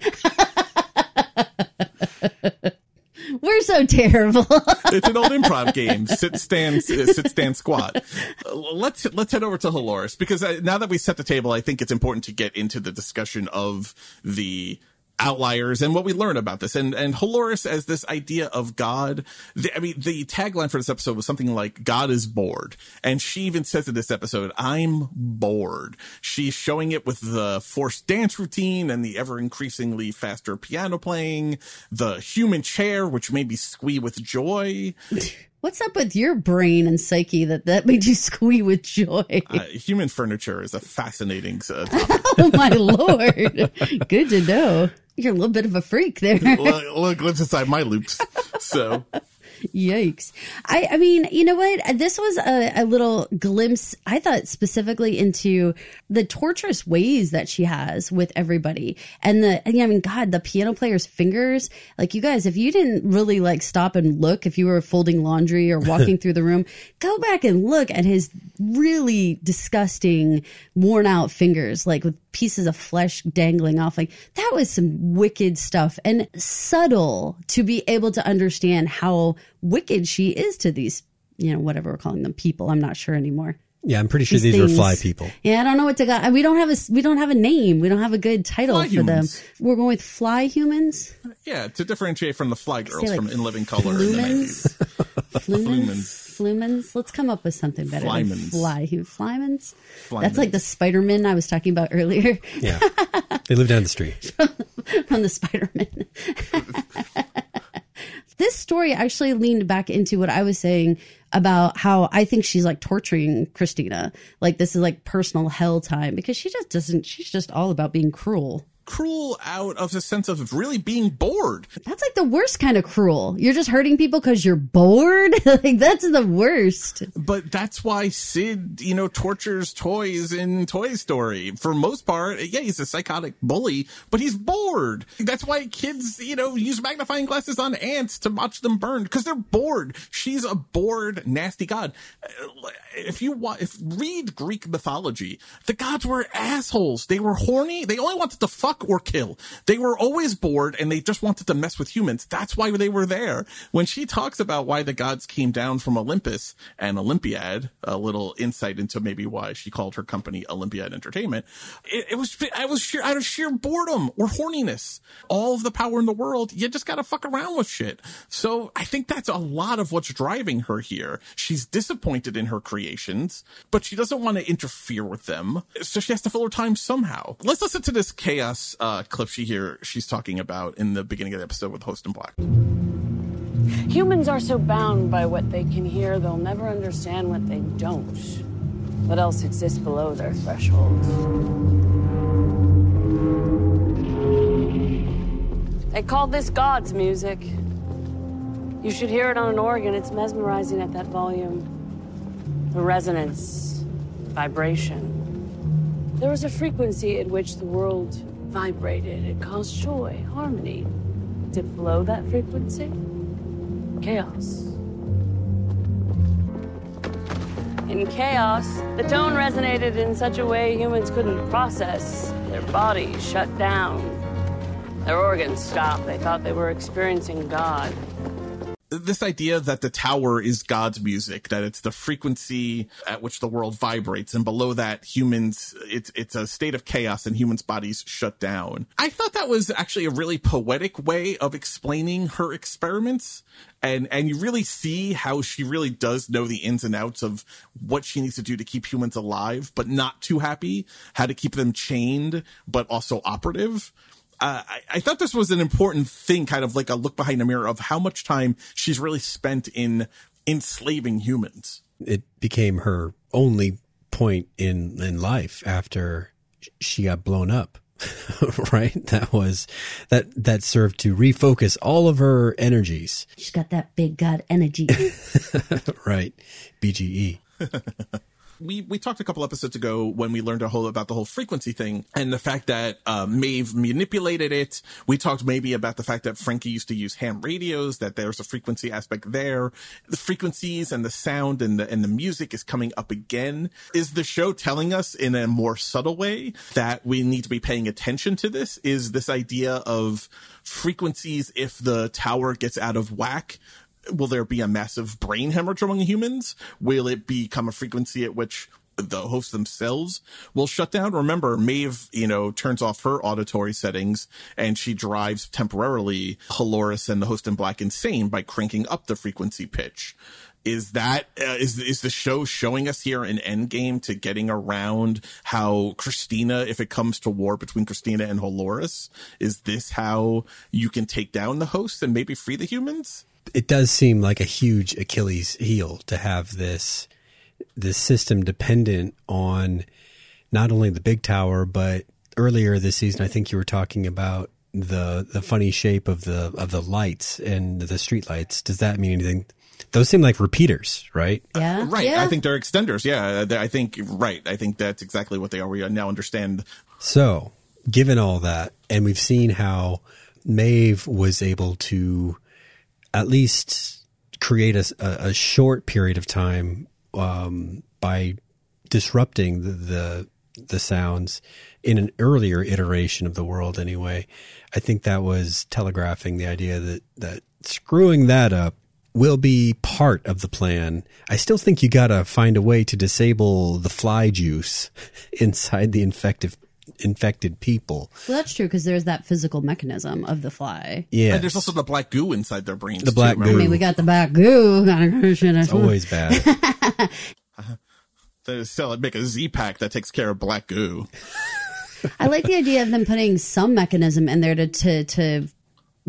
We're so terrible. it's an old improv game. Sit, stand, uh, sit, stand, squat. Uh, Let's let's head over to Halores because uh, now that we set the table, I think it's important to get into the discussion of the outliers and what we learn about this and and Halores as this idea of God. The, I mean, the tagline for this episode was something like "God is bored," and she even says in this episode, "I'm bored." She's showing it with the forced dance routine and the ever increasingly faster piano playing, the human chair, which made me squee with joy. What's up with your brain and psyche that that made you squee with joy? Uh, human furniture is a fascinating uh, topic. oh my lord! Good to know. You're a little bit of a freak there. look, look, lives inside my loops. So Yikes. I, I mean, you know what? This was a, a little glimpse, I thought specifically into the torturous ways that she has with everybody. And the, and, I mean, God, the piano player's fingers, like you guys, if you didn't really like stop and look, if you were folding laundry or walking through the room, go back and look at his really disgusting, worn out fingers, like with pieces of flesh dangling off. Like that was some wicked stuff and subtle to be able to understand how wicked she is to these, you know, whatever we're calling them people. I'm not sure anymore. Yeah, I'm pretty sure These these are fly people. Yeah, I don't know what to go. We don't have a we don't have a name. We don't have a good title Fly for them. We're going with fly humans. yeah, to differentiate from the Fly Girls like from In Living Color in the 90s. Flumens. Flumens. Flumens. Let's come up with something better. than Flymans. Fly. Flymans. Flymans. That's like the Spider-Man I was talking about earlier Yeah. they live down the street. from the Spider-Man. this story actually leaned back into what I was saying about how I think she's like torturing Christina. Like this is like personal hell time because she just doesn't. She's just all about being cruel cruel out of a sense of really being bored. That's like the worst kind of cruel. You're just hurting people because you're bored. like that's the worst. But that's why Sid, you know, tortures toys in Toy Story. For most part, yeah, he's a psychotic bully, but he's bored. That's why kids, you know, use magnifying glasses on ants to watch them burn because they're bored. She's a bored, nasty god. Uh, if you want, if read Greek mythology, the gods were assholes. They were horny. They only wanted to fuck fuck or kill. They were always bored and they just wanted to mess with humans. That's why they were there. When she talks about why the gods came down from Olympus and Olympiad, a little insight into maybe why she called her company Olympiad Entertainment, it, it was, I was sheer, out of sheer boredom or horniness. All of the power in the world, you just gotta fuck around with shit. So I think that's a lot of what's driving her here. She's disappointed in her creations, but she doesn't want to interfere with them. So she has to fill her time somehow. Let's listen to this chaos uh, clip she here she's talking about in the beginning of the episode with Host in Black. Humans are so bound by what they can hear, they'll never understand what they don't. What else exists below their threshold? They call this God's music. You should hear it on an organ. It's mesmerizing at that volume. The resonance, vibration. There is a frequency at which the world vibrated. It caused joy, harmony. Dip below that frequency, chaos. In chaos, the tone resonated in such a way humans couldn't process. Their bodies shut down. Their organs stopped. They thought they were experiencing God this idea that the tower is God's music, that it's the frequency at which the world vibrates, and below that, humans, it's it's a state of chaos and humans' bodies shut down. I thought that was actually a really poetic way of explaining her experiments. And and you really see how she really does know the ins and outs of what she needs to do to keep humans alive, but not too happy, how to keep them chained, but also operative uh, I, I, thought this was an important thing, kind of like a look behind the mirror of how much time she's really spent in enslaving humans. It became her only point in in life after she got blown up. right? That was that that served to refocus all of her energies. She's got that big god energy. right. BGE. we we talked a couple episodes ago when we learned a whole about the whole frequency thing and the fact that uh, Maeve manipulated it. We talked maybe about the fact that Frankie used to use ham radios, that there's a frequency aspect there. The frequencies and the sound and the and the music is coming up again. Is the show telling us in a more subtle way that we need to be paying attention to this? Is this idea of frequencies if the tower gets out of whack will there be a massive brain hemorrhage among humans? Will it become a frequency at which the hosts themselves will shut down. Remember, Maeve, you know, turns off her auditory settings and she drives temporarily Halores and the host in black insane by cranking up the frequency pitch. Is that uh, is is the show showing us here an endgame to getting around how Christina, if it comes to war between Christina and Halores, is this how you can take down the hosts and maybe free the humans? It does seem like a huge Achilles heel to have this this system dependent on not only the big tower, but earlier this season, I think you were talking about the the funny shape of the of the lights and the street lights. Does that mean anything? Those seem like repeaters, right? Yeah, uh, right. Yeah. I think they're extenders. Yeah, I think right. I think that's exactly what they are. We now understand. So, given all that, and we've seen how Maeve was able to at least create a, a short period of time um, by disrupting the, the, the sounds in an earlier iteration of the world. Anyway, I think that was telegraphing the idea that that screwing that up will be part of the plan. I still think you got to find a way to disable the fly juice inside the infective infected people. Well, that's true because there's that physical mechanism of the fly. Yeah, and there's also the black goo inside their brains. The black too, goo. I mean, we got the black goo. it's always bad. they sell it, make a Z pack that takes care of black goo. I like the idea of them putting some mechanism in there to to, to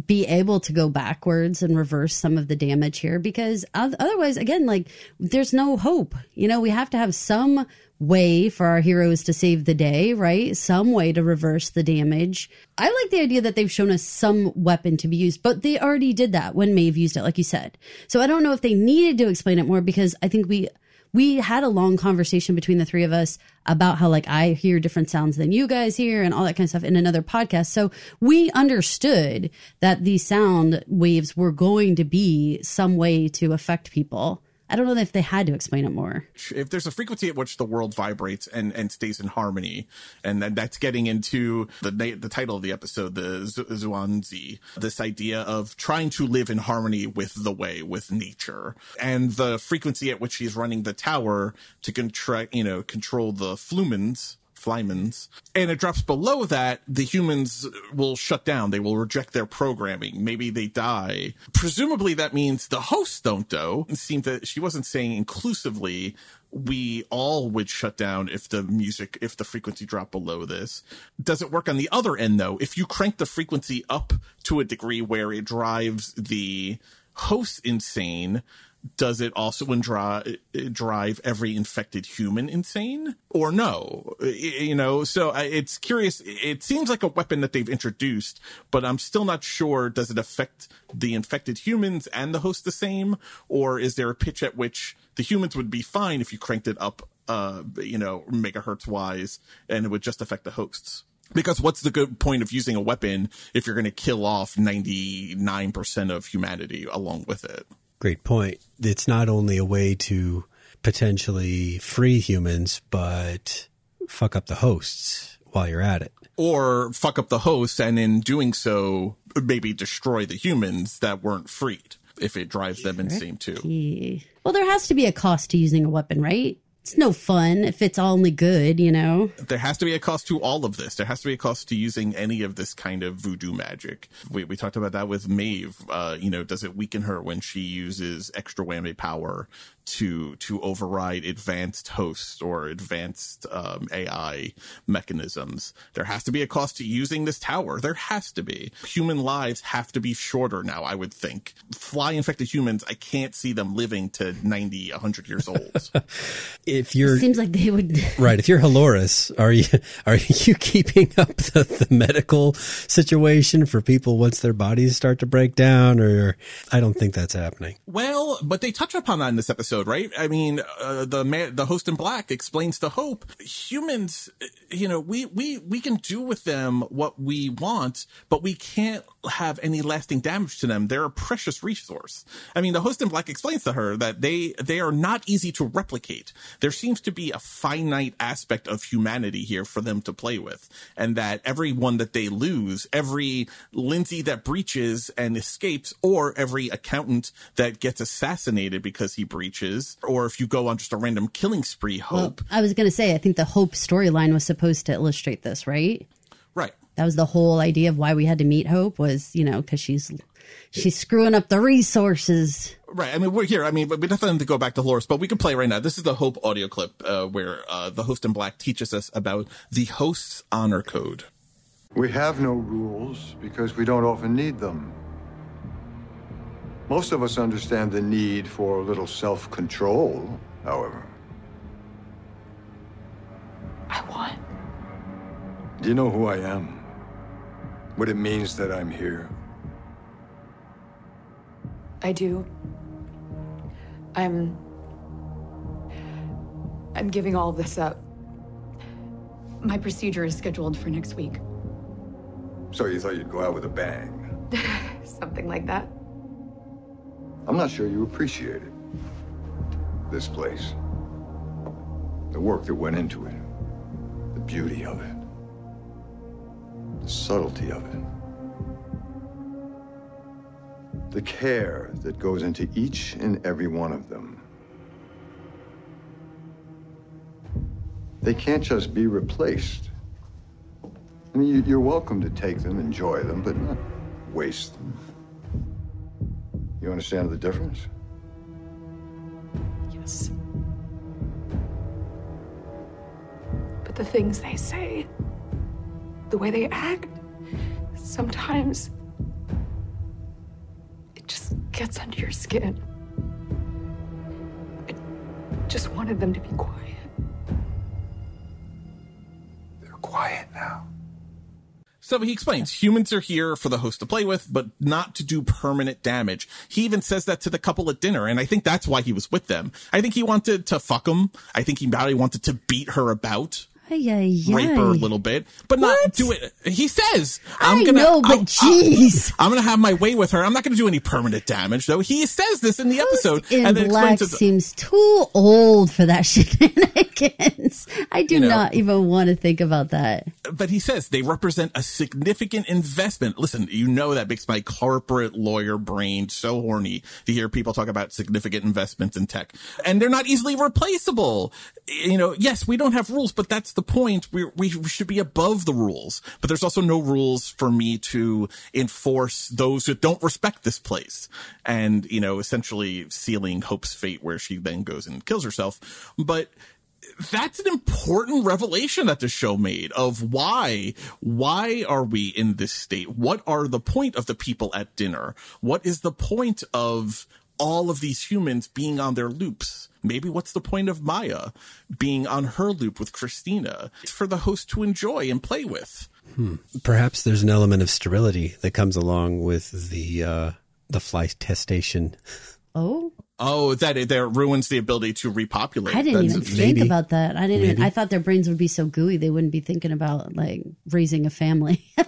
be able to go backwards and reverse some of the damage here because otherwise again like there's no hope you know we have to have some way for our heroes to save the day right some way to reverse the damage i like the idea that they've shown us some weapon to be used but they already did that when maeve used it like you said so i don't know if they needed to explain it more because i think we we had a long conversation between the three of us about how like I hear different sounds than you guys hear and all that kind of stuff in another podcast. So we understood that these sound waves were going to be some way to affect people. I don't know if they had to explain it more. If there's a frequency at which the world vibrates and, and stays in harmony, and then that's getting into the the title of the episode, the Zhuangzi, this idea of trying to live in harmony with the way, with nature, and the frequency at which he's running the tower to contra- you know control the flumens Flymans, and it drops below that, the humans will shut down. They will reject their programming. Maybe they die. Presumably that means the hosts don't though. It seemed that she wasn't saying inclusively we all would shut down if the music if the frequency dropped below this does it work on the other end though if you crank the frequency up to a degree where it drives the host insane does it also drive drive every infected human insane? Or no? You know so it's curious it seems like a weapon that they've introduced but i'm still not sure does it affect the infected humans and the host the same? Or is there a pitch at which the humans would be fine if you cranked it up uh you know megahertz wise and it would just affect the hosts? Because what's the good point of using a weapon if you're going to kill off 99% of humanity along with it Great point. It's not only a way to potentially free humans, but fuck up the hosts while you're at it. Or fuck up the hosts and in doing so, maybe destroy the humans that weren't freed if it drives them insane too. Well, there has to be a cost to using a weapon, right? It's no fun if it's only good, you know? There has to be a cost to all of this. There has to be a cost to using any of this kind of voodoo magic. We, we talked about that with Maeve. Uh, you know, does it weaken her when she uses extra whammy power? To to override advanced hosts or advanced um, AI mechanisms. There has to be a cost to using this tower. There has to be. Human lives have to be shorter now. I would think. Fly infected humans. I can't see them living to 90, 100 years old. if you're it seems like they would right. If you're Halores, are you are you keeping up the, the medical situation for people once their bodies start to break down? Or I don't think that's happening. Well, but they touch upon that in this episode episode, right? I mean, uh, the man, the host in black explains to Hope, humans, you know, we, we, we can do with them what we want, but we can't have any lasting damage to them. They're a precious resource. I mean, the host in black explains to her that they, they are not easy to replicate. There seems to be a finite aspect of humanity here for them to play with. And that everyone that they lose, every Lindsay that breaches and escapes, or every accountant that gets assassinated because he breaches, or if you go on just a random killing spree, Hope. Well, I was going to say, I think the Hope storyline was supposed to illustrate this, right? Right that was the whole idea of why we had to meet Hope was, you know, because she's she's screwing up the resources. Right. I mean, we're here. I mean, we definitely have to go back to Halores, but we can play right now. This is the Hope audio clip uh, where uh, the host in black teaches us about the host's honor code. We have no rules because we don't often need them. Most of us understand the need for a little self control, however. I want. Do you know who I am? What it means that I'm here. I do. I'm. I'm giving all of this up. My procedure is scheduled for next week. So you thought you'd go out with a bang? Something like that. I'm not sure you appreciate it. This place. The work that went into it. The beauty of it the subtlety of it. The care that goes into each and every one of them. They can't just be replaced. I mean, you're welcome to take them, enjoy them, but not waste them. You understand the difference? Yes. But the things they say the way they act, sometimes it just gets under your skin. I just wanted them to be quiet. They're quiet now. So he explains humans are here for the host to play with, but not to do permanent damage. He even says that to the couple at dinner, and I think that's why he was with them. I think he wanted to fuck them. I think he probably wanted to beat her about. Rape her a little bit, but not do it. He says, I "I'm gonna." know, but I'm- jeez. I'm, gonna have my way with her. I'm not gonna do any permanent damage, though. He says this in the episode, in and then black explains seems too old for that shenanigans. I do You know. not even want to think about that. but he says they represent a significant investment. Listen, you know that makes my corporate lawyer brain so horny to hear people talk about significant investments in tech. And they're not easily replaceable. You know, yes, we don't have rules, but that's the point. We we should be above the rules. But there's also no rules for me to enforce those who don't respect this place. And, you know, essentially sealing Hope's fate where she then goes and kills herself. But that's an important revelation that the show made of why why are we in this state what are the point of the people at dinner what is the point of all of these humans being on their loops maybe what's the point of maya being on her loop with christina it's for the host to enjoy and play with Hmm. Perhaps there's an element of sterility that comes along with the uh, the fly testation. Oh, oh that it, that ruins the ability to repopulate I didn't even think maybe. about that. I didn't. Even, I thought their brains would be so gooey they wouldn't be thinking about like raising a family.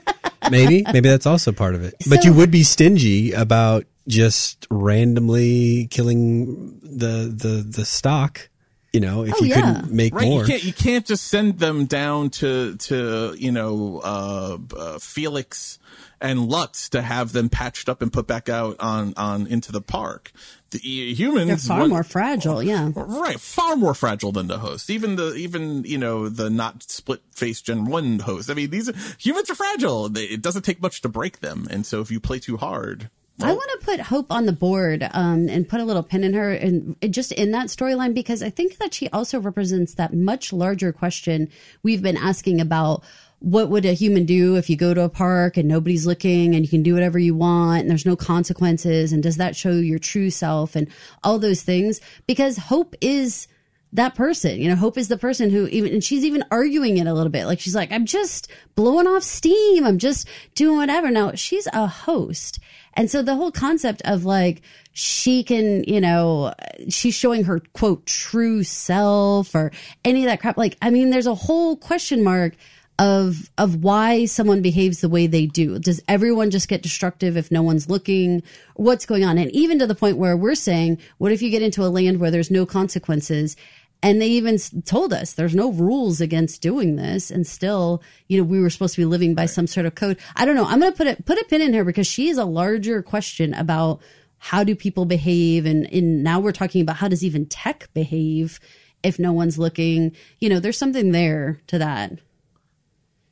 Maybe, maybe that's also part of it. But you would be stingy about just randomly killing the the the stock. You know, if Oh, you yeah. couldn't make right more. you can't you can't just send them down to to you know uh, uh felix and lutz to have them patched up and put back out on on into the park the uh, humans They're far want- more fragile. Yeah. right far more fragile than the host even the even you know the not split face gen 1 host i mean these humans are fragile it doesn't take much to break them and so if you play too hard I want to put Hope on the board um, and put a little pin in her and and just in that storyline because I think that she also represents that much larger question we've been asking about what would a human do if you go to a park and nobody's looking and you can do whatever you want and there's no consequences and does that show your true self and all those things? Because Hope is that person. You know, Hope is the person who even, and she's even arguing it a little bit. Like she's like, I'm just blowing off steam. I'm just doing whatever. Now she's a host. And so the whole concept of like, she can, you know, she's showing her quote, true self or any of that crap. Like, I mean, there's a whole question mark of of why someone behaves the way they do. Does everyone just get destructive if no one's looking? What's going on? And even to the point where we're saying, what if you get into a land where there's no consequences? And they even told us there's no rules against doing this, and still, you know, we were supposed to be living by some sort of code. I don't know. I'm going to put it put a pin in here because she is a larger question about how do people behave, and and now we're talking about how does even tech behave if no one's looking. You know, there's something there to that.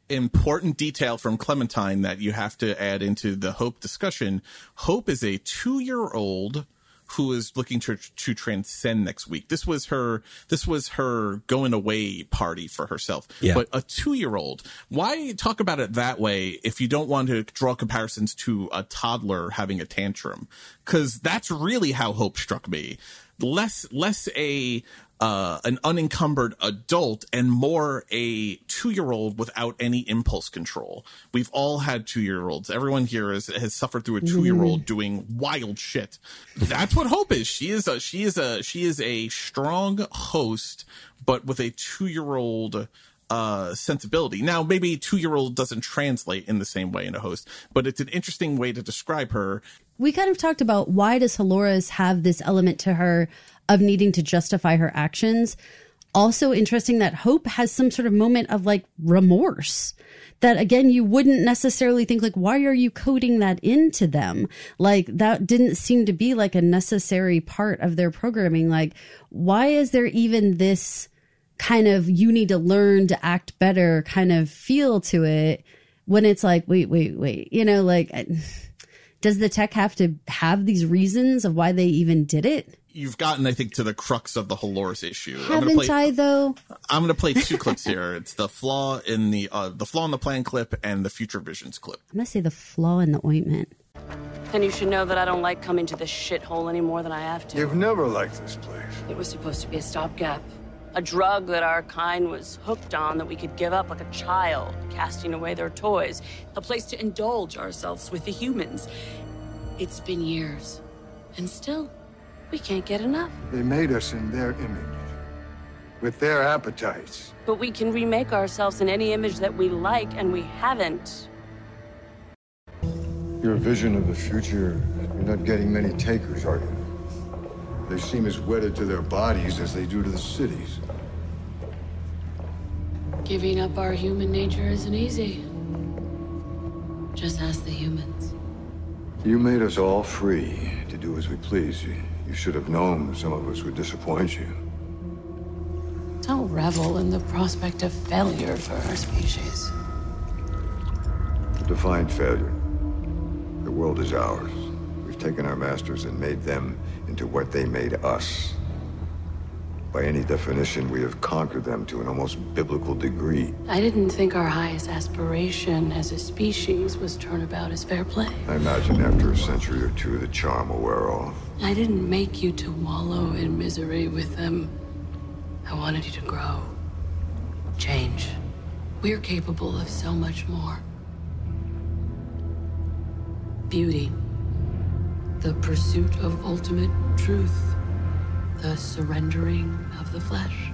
important detail from Clementine that you have to add into the Hope discussion. Hope is a two year old who is looking to to transcend next week. This was her this was her going away party for herself. Yeah. But a two year old, why talk about it that way if you don't want to draw comparisons to a toddler having a tantrum? Because that's really how Hope struck me. Less less a uh, an unencumbered adult and more a two year old without any impulse control. We've all had two year olds. Everyone here has, has suffered through a two year old doing wild shit. That's what Hope is. She is a, she is a, she is a strong host, but with a two year old uh sensibility. Now maybe 2-year-old doesn't translate in the same way in a host, but it's an interesting way to describe her. we kind of talked about why does Halores have this element to her of needing to justify her actions. Also interesting that Hope has some sort of moment of like remorse that again you wouldn't necessarily think like why are you coding that into them? Like that didn't seem to be like a necessary part of their programming. Like why is there even this kind of you need to learn to act better kind of feel to it when it's like wait wait wait you know like does the tech have to have these reasons of why they even did it You've gotten, I think, to the crux of the Halores issue. I'm gonna haven't play, i though I'm going to play two clips here. It's the flaw in the uh, the flaw in the plan clip and the future visions clip. i'm gonna say the flaw in the ointment And you should know that I don't like coming to this shithole any more than I have to. You've never liked this place. It was supposed to be a stopgap. A drug that our kind was hooked on that we could give up like a child, casting away their toys. A place to indulge ourselves with the humans. It's been years. And still, we can't get enough. They made us in their image, with their appetites. But we can remake ourselves in any image that we like, and we haven't. Your vision of the future, you're not getting many takers, are you? They seem as wedded to their bodies as they do to the cities. Giving up our human nature isn't easy. Just ask the humans. You made us all free to do as we please. You, should have known some of us would disappoint you. Don't revel in the prospect of failure for our species. Define failure. The world is ours. We've taken our masters and made them into what they made us. By any definition, we have conquered them to an almost biblical degree. I didn't think our highest aspiration as a species was turnabout as fair play. I imagine after a century or two, the charm will wear off. I didn't make you to wallow in misery with them. I wanted you to grow, change. We're capable of so much more. Beauty, the pursuit of ultimate truth, the surrendering of the flesh.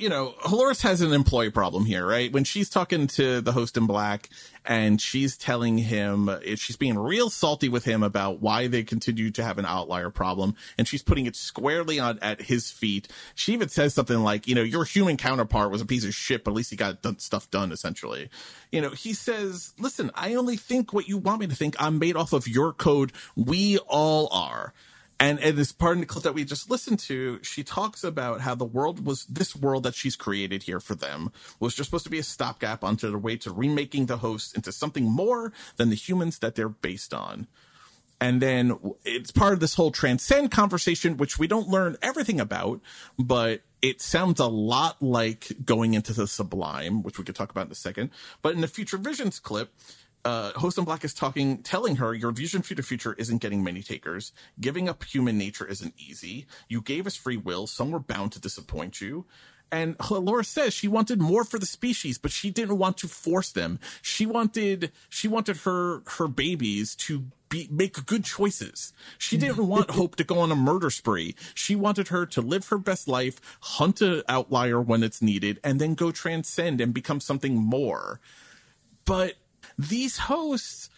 you know, Dolores has an employee problem here, right? When she's talking to the host in black and she's telling him, she's being real salty with him about why they continue to have an outlier problem. And she's putting it squarely on at his feet. She even says something like, you know, your human counterpart was a piece of shit, but at least he got stuff done, essentially. You know, he says, listen, I only think what you want me to think. I'm made off of your code. We all are. And in this part of the clip that we just listened to, she talks about how the world was this world that she's created here for them was just supposed to be a stopgap onto their way to remaking the host into something more than the humans that they're based on. And then it's part of this whole transcend conversation, which we don't learn everything about, but it sounds a lot like going into the sublime, which we could talk about in a second. But in the future visions clip, uh, Host in Black is talking, telling her your vision for the future isn't getting many takers. Giving up human nature isn't easy. You gave us free will. Some were bound to disappoint you. And Laura says she wanted more for the species, but she didn't want to force them. She wanted, she wanted her, her babies to be, make good choices. She didn't want Hope to go on a murder spree. She wanted her to live her best life, hunt an outlier when it's needed, and then go transcend and become something more. But these hosts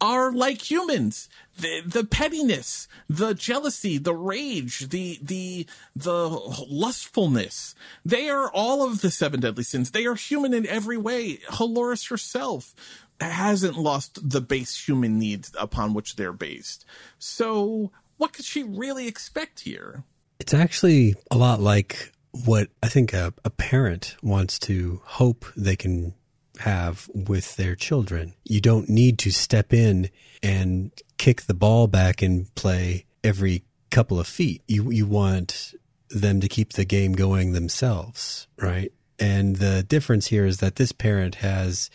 are like humans. The, the pettiness, the jealousy, the rage, the, the, the lustfulness. They are all of the seven deadly sins. They are human in every way. Halores herself hasn't lost the base human needs upon which they're based. So what could she really expect here? It's actually a lot like what I think a, a parent wants to hope they can have with their children. You don't need to step in and kick the ball back and play every couple of feet. You you want them to keep the game going themselves, right? And the difference here is that this parent has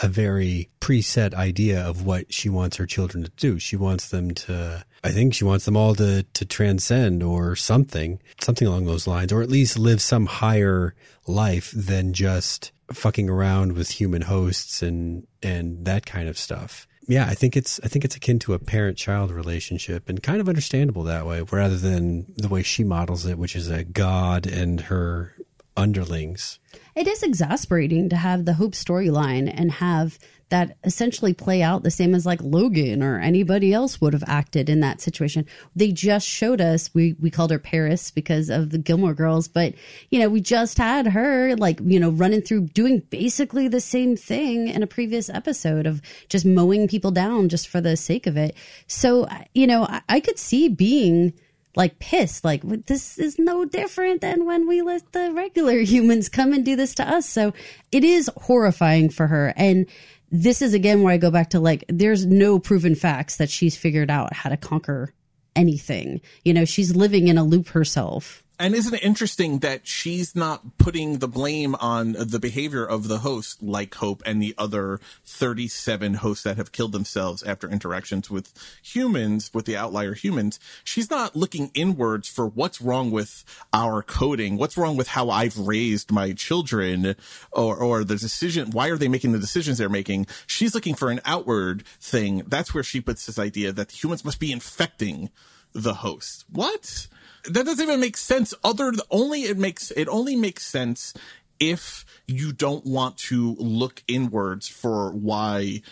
a very preset idea of what she wants her children to do. She wants them to I think she wants them all to to transcend or something, something along those lines, or at least live some higher life than just fucking around with human hosts and and that kind of stuff. Yeah, I think it's I think it's akin to a parent-child relationship and kind of understandable that way, rather than the way she models it, which is a god and her underlings. It is exasperating to have the Hope storyline and have that essentially play out the same as like Logan or anybody else would have acted in that situation. They just showed us we we called her Paris because of the Gilmore Girls, but you know we just had her like you know running through doing basically the same thing in a previous episode of just mowing people down just for the sake of it. So you know I, I could see being like pissed like this is no different than when we let the regular humans come and do this to us so it is horrifying for her and this is again where I go back to like, there's no proven facts that she's figured out how to conquer anything. You know, she's living in a loop herself. And isn't it interesting that she's not putting the blame on the behavior of the host, like Hope and the other 37 hosts that have killed themselves after interactions with humans, with the outlier humans? She's not looking inwards for what's wrong with our coding, what's wrong with how I've raised my children, or, or the decision, why are they making the decisions they're making? She's looking for an outward thing. That's where she puts this idea that humans must be infecting the host. What? That doesn't even make sense other only it makes it only makes sense if you don't want to look inwards for why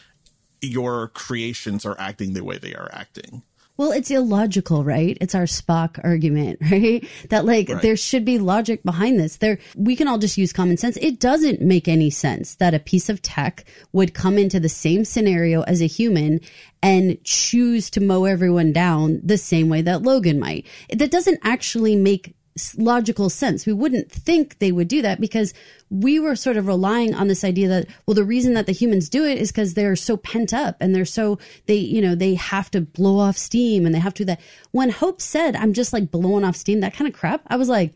your creations are acting the way they are acting well, it's illogical, right? It's our Spock argument, right? That like right. there should be logic behind this. There we can all just use common sense. It doesn't make any sense that a piece of tech would come into the same scenario as a human and choose to mow everyone down the same way that Logan might. That doesn't actually make logical sense. We wouldn't think they would do that because we were sort of relying on this idea that, well, the reason that the humans do it is because they're so pent up and they're so, they, you know, they have to blow off steam and they have to that. When Hope said, I'm just like blowing off steam, that kind of crap, I was like,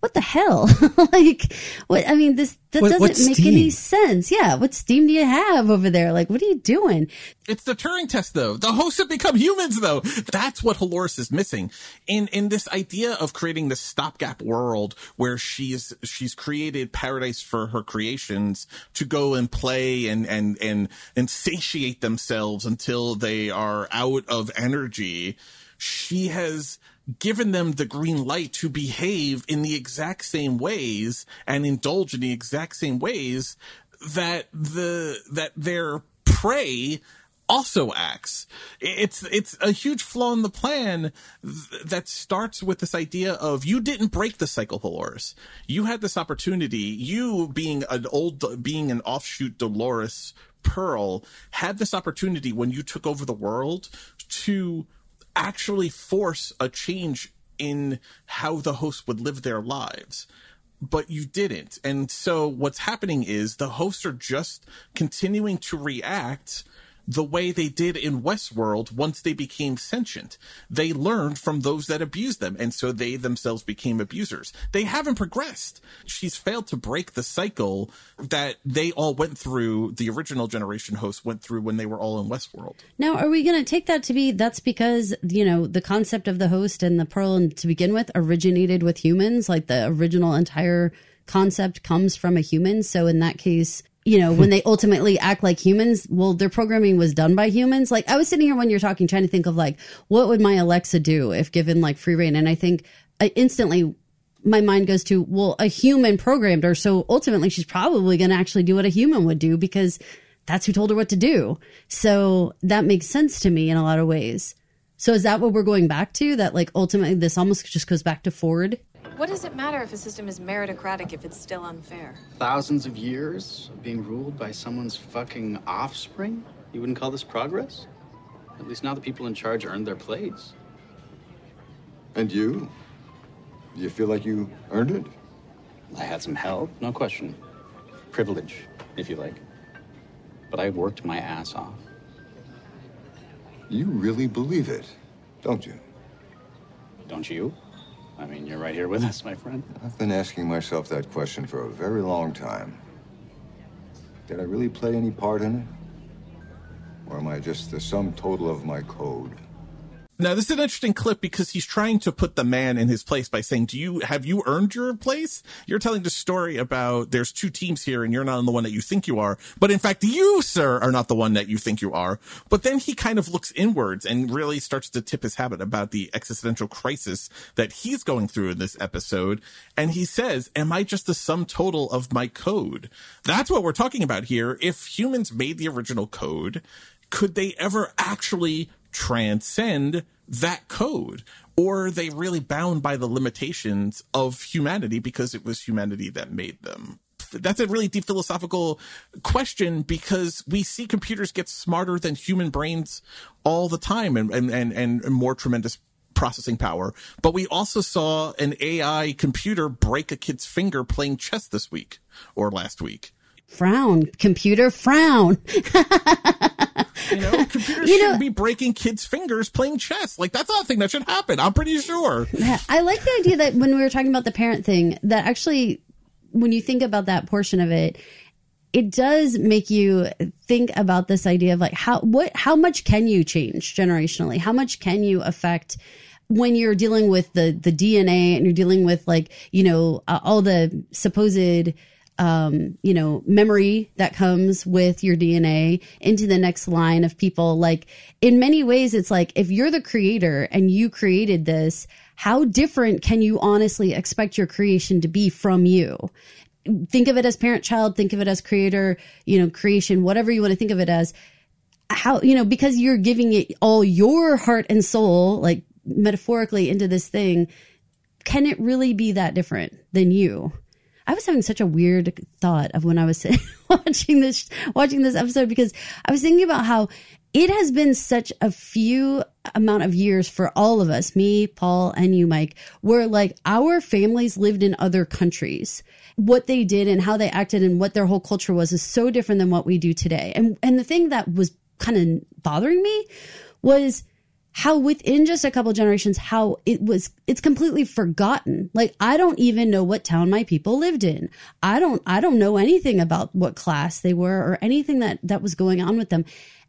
what the hell? like, what? I mean, this that what, doesn't make steam? any sense. Yeah, what steam do you have over there? Like, what are you doing? It's the Turing test, though. The hosts have become humans, though. That's what Halores is missing in in this idea of creating this stopgap world where she's she's created paradise for her creations to go and play and and and and satiate themselves until they are out of energy. She has given them the green light to behave in the exact same ways and indulge in the exact same ways that the that their prey also acts. It's it's a huge flaw in the plan that starts with this idea of you didn't break the cycle, Dolores. You had this opportunity. You being an old, being an offshoot Dolores Pearl, had this opportunity when you took over the world to actually force a change in how the hosts would live their lives but you didn't. And so what's happening is the hosts are just continuing to react the way they did in Westworld once they became sentient. They learned from those that abused them, and so they themselves became abusers. They haven't progressed. She's failed to break the cycle that they all went through, the original generation hosts went through when they were all in Westworld. Now, are we going to take that to be that's because, you know, the concept of the host and the Pearl and to begin with originated with humans? Like the original entire concept comes from a human. So in that case, you know, when they ultimately act like humans, well, their programming was done by humans. Like I was sitting here when you're talking, trying to think of like, what would my Alexa do if given like free reign? And I think I uh, instantly my mind goes to, well, a human programmed her. So ultimately she's probably going to actually do what a human would do because that's who told her what to do. So that makes sense to me in a lot of ways. So is that what we're going back to? That like ultimately this almost just goes back to Ford? What does it matter if a system is meritocratic if it's still unfair? Thousands of years of being ruled by someone's fucking offspring? You wouldn't call this progress? At least now the people in charge earned their place. And you? Do you feel like you earned it? I had some help, no question. Privilege, if you like. But I worked my ass off. You really believe it, don't you? Don't you? I mean, you're right here with us, my friend. I've been asking myself that question for a very long time. Did I really play any part in it? Or am I just the sum total of my code? Now this is an interesting clip because he's trying to put the man in his place by saying, "Do you have you earned your place? You're telling the story about there's two teams here and you're not on the one that you think you are, but in fact you, sir, are not the one that you think you are." But then he kind of looks inwards and really starts to tip his habit about the existential crisis that he's going through in this episode, and he says, "Am I just the sum total of my code?" That's what we're talking about here. If humans made the original code, could they ever actually transcend that code? Or are they really bound by the limitations of humanity because it was humanity that made them? That's a really deep philosophical question because we see computers get smarter than human brains all the time and, and, and, and more tremendous processing power. But we also saw an AI computer break a kid's finger playing chess this week or last week frown, computer, frown. You know, computers shouldn't be breaking kids' fingers playing chess. Like that's not a thing that should happen. I'm pretty sure. I like the idea that when we were talking about the parent thing, that actually, when you think about that portion of it, it does make you think about this idea of like how what how much can you change generationally? How much can you affect when you're dealing with the the DNA and you're dealing with like you know uh, all the supposed um, you know, memory that comes with your DNA into the next line of people. Like, in many ways, it's like if you're the creator and you created this, how different can you honestly expect your creation to be from you? Think of it as parent child, think of it as creator, you know, creation, whatever you want to think of it as. How, you know, because you're giving it all your heart and soul, like metaphorically, into this thing, can it really be that different than you? I was having such a weird thought of when I was watching this watching this episode because I was thinking about how it has been such a few amount of years for all of us, me, Paul, and you, Mike, where like our families lived in other countries. What they did and how they acted and what their whole culture was is so different than what we do today. And and the thing that was kind of bothering me was how within just a couple generations how it was it's completely forgotten like i don't even know what town my people lived in i don't i don't know anything about what class they were or anything that that was going on with them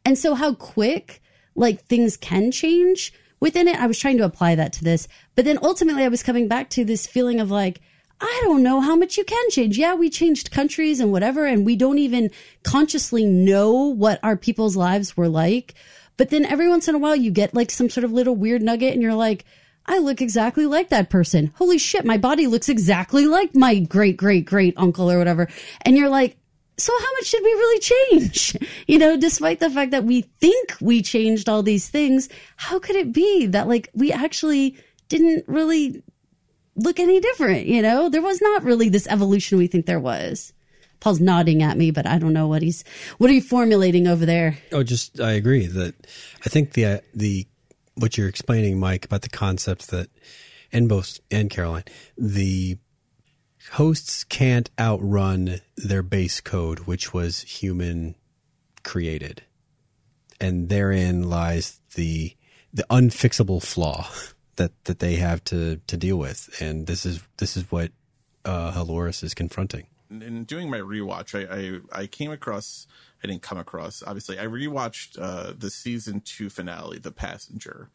and so how quick like things can change within it i was trying to apply that to this but then ultimately i was coming back to this feeling of like I don't know how much you can change. Yeah, we changed countries and whatever, and we don't even consciously know what our people's lives were like. But then every once in a while, you get like some sort of little weird nugget, and you're like, I look exactly like that person. Holy shit, my body looks exactly like my great, great, great uncle or whatever. And you're like, so how much did we really change? You know, despite the fact that we think we changed all these things, how could it be that like we actually didn't really look any different? You know, there was not really this evolution we think there was. Paul's nodding at me, but I don't know what he's what are you formulating over there? Oh, just I agree that I think the uh, the what you're explaining, Mike, about the concept that and both and Caroline, the hosts can't outrun their base code, which was human created, and therein lies the the unfixable flaw that that they have to to deal with, and this is this is what uh, Halores is confronting in doing my rewatch, I, I, I came across I didn't come across obviously I rewatched uh, the season two finale, The Passenger,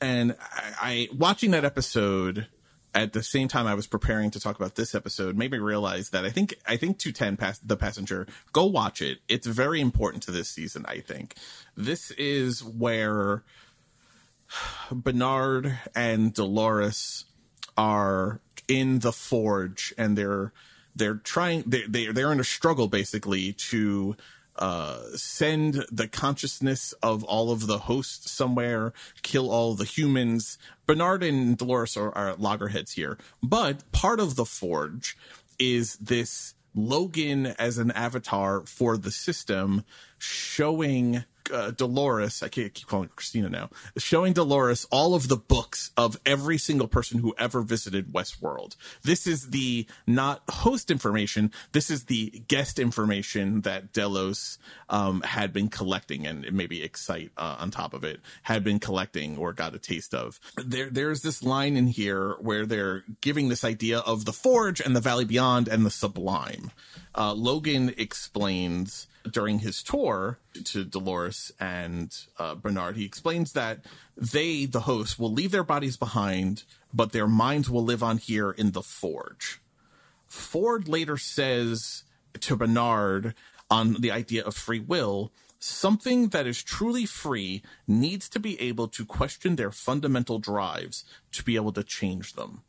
and I, I watching that episode at the same time I was preparing to talk about this episode made me realize that I think I think 210 pass the passenger go watch it. It's very important to this season I think. This is where Bernard and Dolores are in the forge and they're they're trying they, they they're in a struggle basically to uh, send the consciousness of all of the hosts somewhere, kill all the humans. Bernard and Dolores are, are loggerheads here, but part of the forge is this Logan as an avatar for the system, showing uh, Dolores, I can't keep calling Christina now, showing Dolores all of the books of every single person who ever visited Westworld. This is the not host information. This is the guest information that Delos um, had been collecting, and maybe Incite uh, on top of it had been collecting or got a taste of. There, there's this line in here where they're giving this idea of the Forge and the Valley Beyond and the Sublime. Uh, Logan explains during his tour to Dolores and uh, Bernard, he explains that they, the hosts, will leave their bodies behind, but their minds will live on here in the forge. Ford later says to Bernard on the idea of free will something that is truly free needs to be able to question their fundamental drives to be able to change them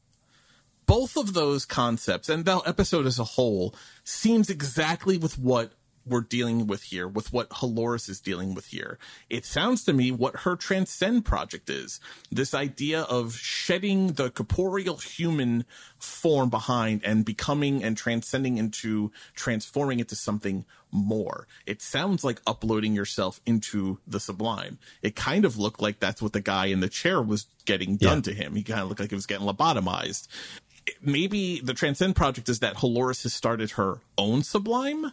both of those concepts and the episode as a whole seems exactly with what we're dealing with here, with what Halores is dealing with here. It sounds to me what her Transcend project is. This idea of shedding the corporeal human form behind and becoming and transcending into transforming into something more. It sounds like uploading yourself into the sublime. It kind of looked like that's what the guy in the chair was getting done yeah. to him. He kind of looked like he was getting lobotomized maybe the Transcend Project is that Halores has started her own Sublime.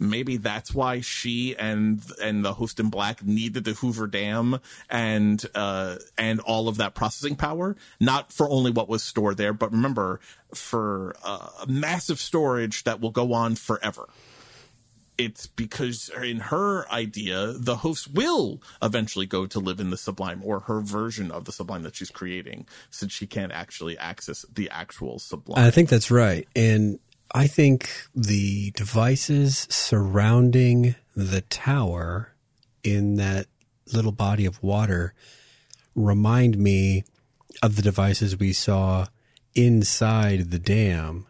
Maybe that's why she and and the host in black needed the Hoover Dam and uh, and all of that processing power, not for only what was stored there, but remember for uh, massive storage that will go on forever it's because in her idea, the host will eventually go to live in the sublime or her version of the sublime that she's creating, since she can't actually access the actual sublime. I think that's right. And I think the devices surrounding the tower in that little body of water remind me of the devices we saw inside the dam.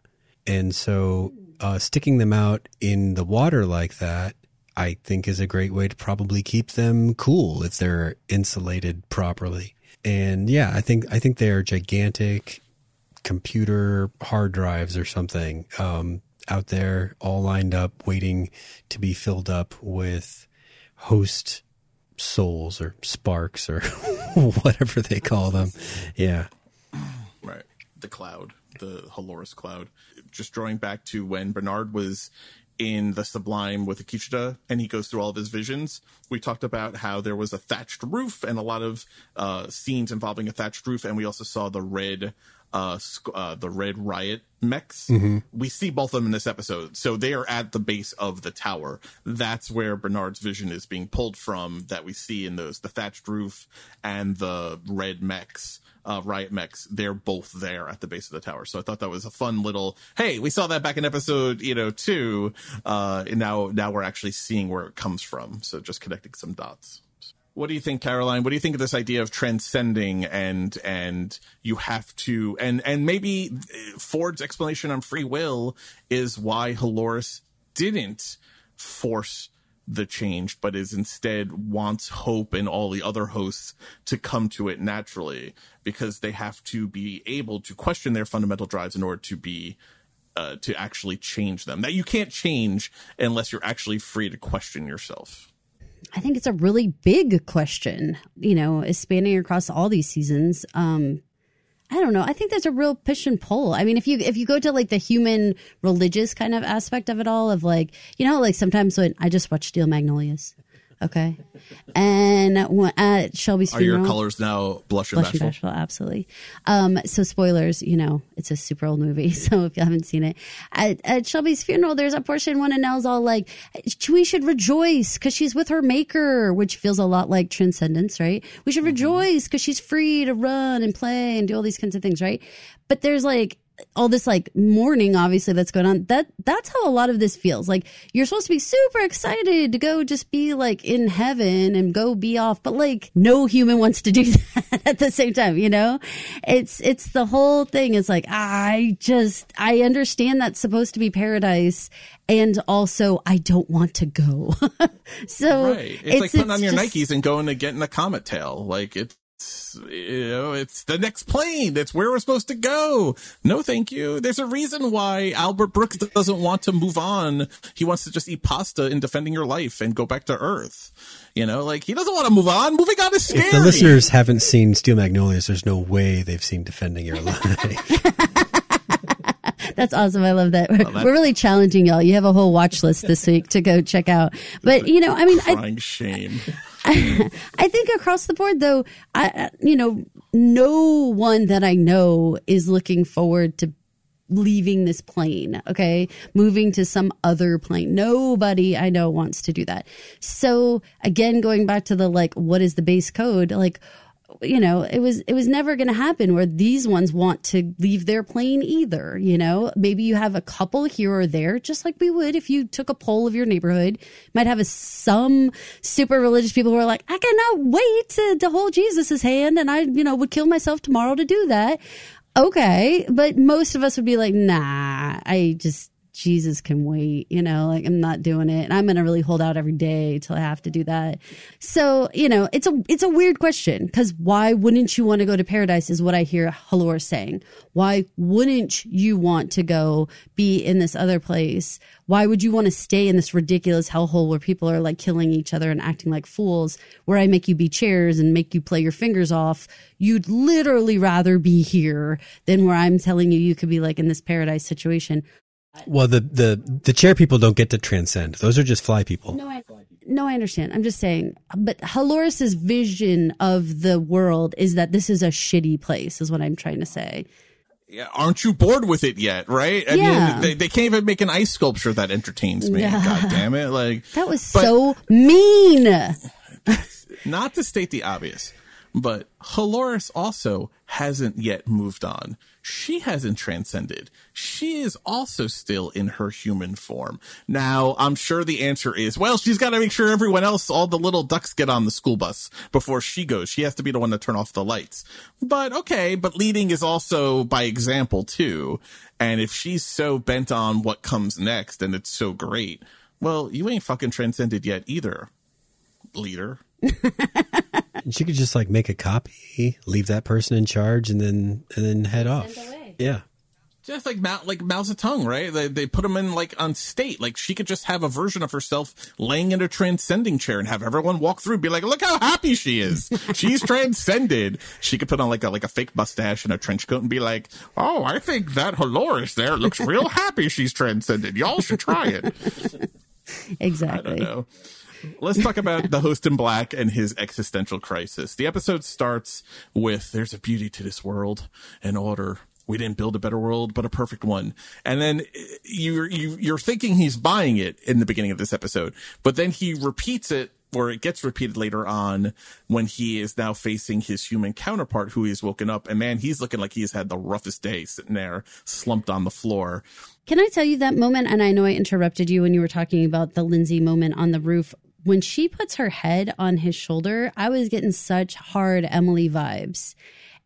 And so uh, sticking them out in the water like that, I think is a great way to probably keep them cool if they're insulated properly. And yeah, I think I think they are gigantic computer hard drives or something um, out there, all lined up, waiting to be filled up with host souls or sparks or whatever they call them. Yeah. Right. The cloud, the Halores cloud. Just drawing back to when Bernard was in the Sublime with Akecheta and he goes through all of his visions. We talked about how there was a thatched roof and a lot of uh, scenes involving a thatched roof, and we also saw the red. Uh, uh, the red riot mechs. Mhm. We see both of them in this episode. So they are at the base of the tower. That's where Bernard's vision is being pulled from that we see in those, the thatched roof and the red mechs, uh, riot mechs. They're both there at the base of the tower. So I thought that was a fun little, hey, we saw that back in episode, you know, two. Uh, and now, now we're actually seeing where it comes from. So just connecting some dots. What do you think, Caroline? What do you think of this idea of transcending and and you have to and and maybe Ford's explanation on free will is why Halores didn't force the change, but is instead wants hope and all the other hosts to come to it naturally because they have to be able to question their fundamental drives in order to be uh, to actually change them. That you can't change unless you're actually free to question yourself. I think it's a really big question, you know, is spanning across all these seasons. Um, I don't know. I think there's a real push and pull. I mean, if you if you go to like the human religious kind of aspect of it all, of like you know, like sometimes when I just watch Steel Magnolias, okay, and when, at Shelby's Are your colors now blush and Blush and bashful? Bashful, absolutely. Um, so spoilers, you know, it's a super old movie. So if you haven't seen it, at, at Shelby's funeral, there's a portion when Annelle's all like, we should rejoice because she's with her maker, which feels a lot like transcendence, right? We should rejoice because she's free to run and play and do all these kinds of things, right? But there's like, all this like mourning obviously that's going on that that's how a lot of this feels like you're supposed to be super excited to go just be like in heaven and go be off but like no human wants to do that at the same time you know it's it's the whole thing is like i just i understand that's supposed to be paradise and also i don't want to go so right. It's, like putting on your just- Nikes and going to getting a comet tail. Like it's you know, it's the next plane. That's where we're supposed to go. No, thank you. There's a reason why Albert Brooks doesn't want to move on. He wants to just eat pasta in defending your life and go back to Earth. You know, like he doesn't want to move on. Moving on is scary. If the listeners haven't seen Steel Magnolias, there's no way they've seen Defending Your Life. That's awesome. I love that. We're, Well, that- we're really challenging y'all. You have a whole watch list this week to go check out. But you know, I mean, I, Crying shame. I think across the board, though, I you know, no one that I know is looking forward to leaving this plane. Okay, moving to some other plane. Nobody I know wants to do that. So again, going back to the like, what is the base code? Like. You know, it was it was never going to happen where these ones want to leave their plane either. You know, maybe you have a couple here or there, just like we would if you took a poll of your neighborhood. Might have a, some super religious people who are like, I cannot wait to, to hold Jesus's hand, and I, you know, would kill myself tomorrow to do that. Okay, but most of us would be like, nah, I just Jesus can wait, you know, like I'm not doing it. And I'm going to really hold out every day till I have to do that. So, you know, it's a, it's a weird question because why wouldn't you want to go to paradise is what I hear Halor saying. Why wouldn't you want to go be in this other place? Why would you want to stay in this ridiculous hellhole where people are like killing each other and acting like fools, where I make you be chairs and make you play your fingers off? You'd literally rather be here than where I'm telling you you could be like in this paradise situation. Well, the, the, the chair people don't get to transcend. Those are just fly people. No, I, no, I understand. I'm just saying, but Halores's vision of the world is that this is a shitty place, is what I'm trying to say. Yeah, aren't you bored with it yet? Right? I Yeah. mean, they, they can't even make an ice sculpture that entertains me. Yeah. God damn it! Like That was but- so mean. not to state the obvious, but Halores also hasn't yet moved on. She hasn't transcended. She is also still in her human form. Now, I'm sure the answer is, well, she's got to make sure everyone else, all the little ducks get on the school bus before she goes. She has to be the one to turn off the lights. But okay, but leading is also by example too. And if she's so bent on what comes next and it's so great, well, you ain't fucking transcended yet either, leader. She could just like make a copy, leave that person in charge, and then and then head off. Yeah. Just like Mao, like Mao Zedong, right? They, they put him in like on state. Like she could just have a version of herself laying in a transcending chair and have everyone walk through and be like, look how happy she is. She's transcended. She could put on like a, like a fake mustache and a trench coat and be like, oh, I think that Halores there looks real happy she's transcended. Y'all should try it. Exactly. I don't know. Let's talk about the host in black and his existential crisis. The episode starts with there's a beauty to this world, an order. We didn't build a better world, but a perfect one. And then eh, you're you, you're thinking he's buying it in the beginning of this episode, but then he repeats it or it gets repeated later on when he is now facing his human counterpart who he's woken up and man he's looking like he's had the roughest day sitting there slumped on the floor Can I tell you that moment? And I know I interrupted you when you were talking about the Lindsay moment on the roof. When she puts her head on his shoulder, I was getting such hard Emily vibes.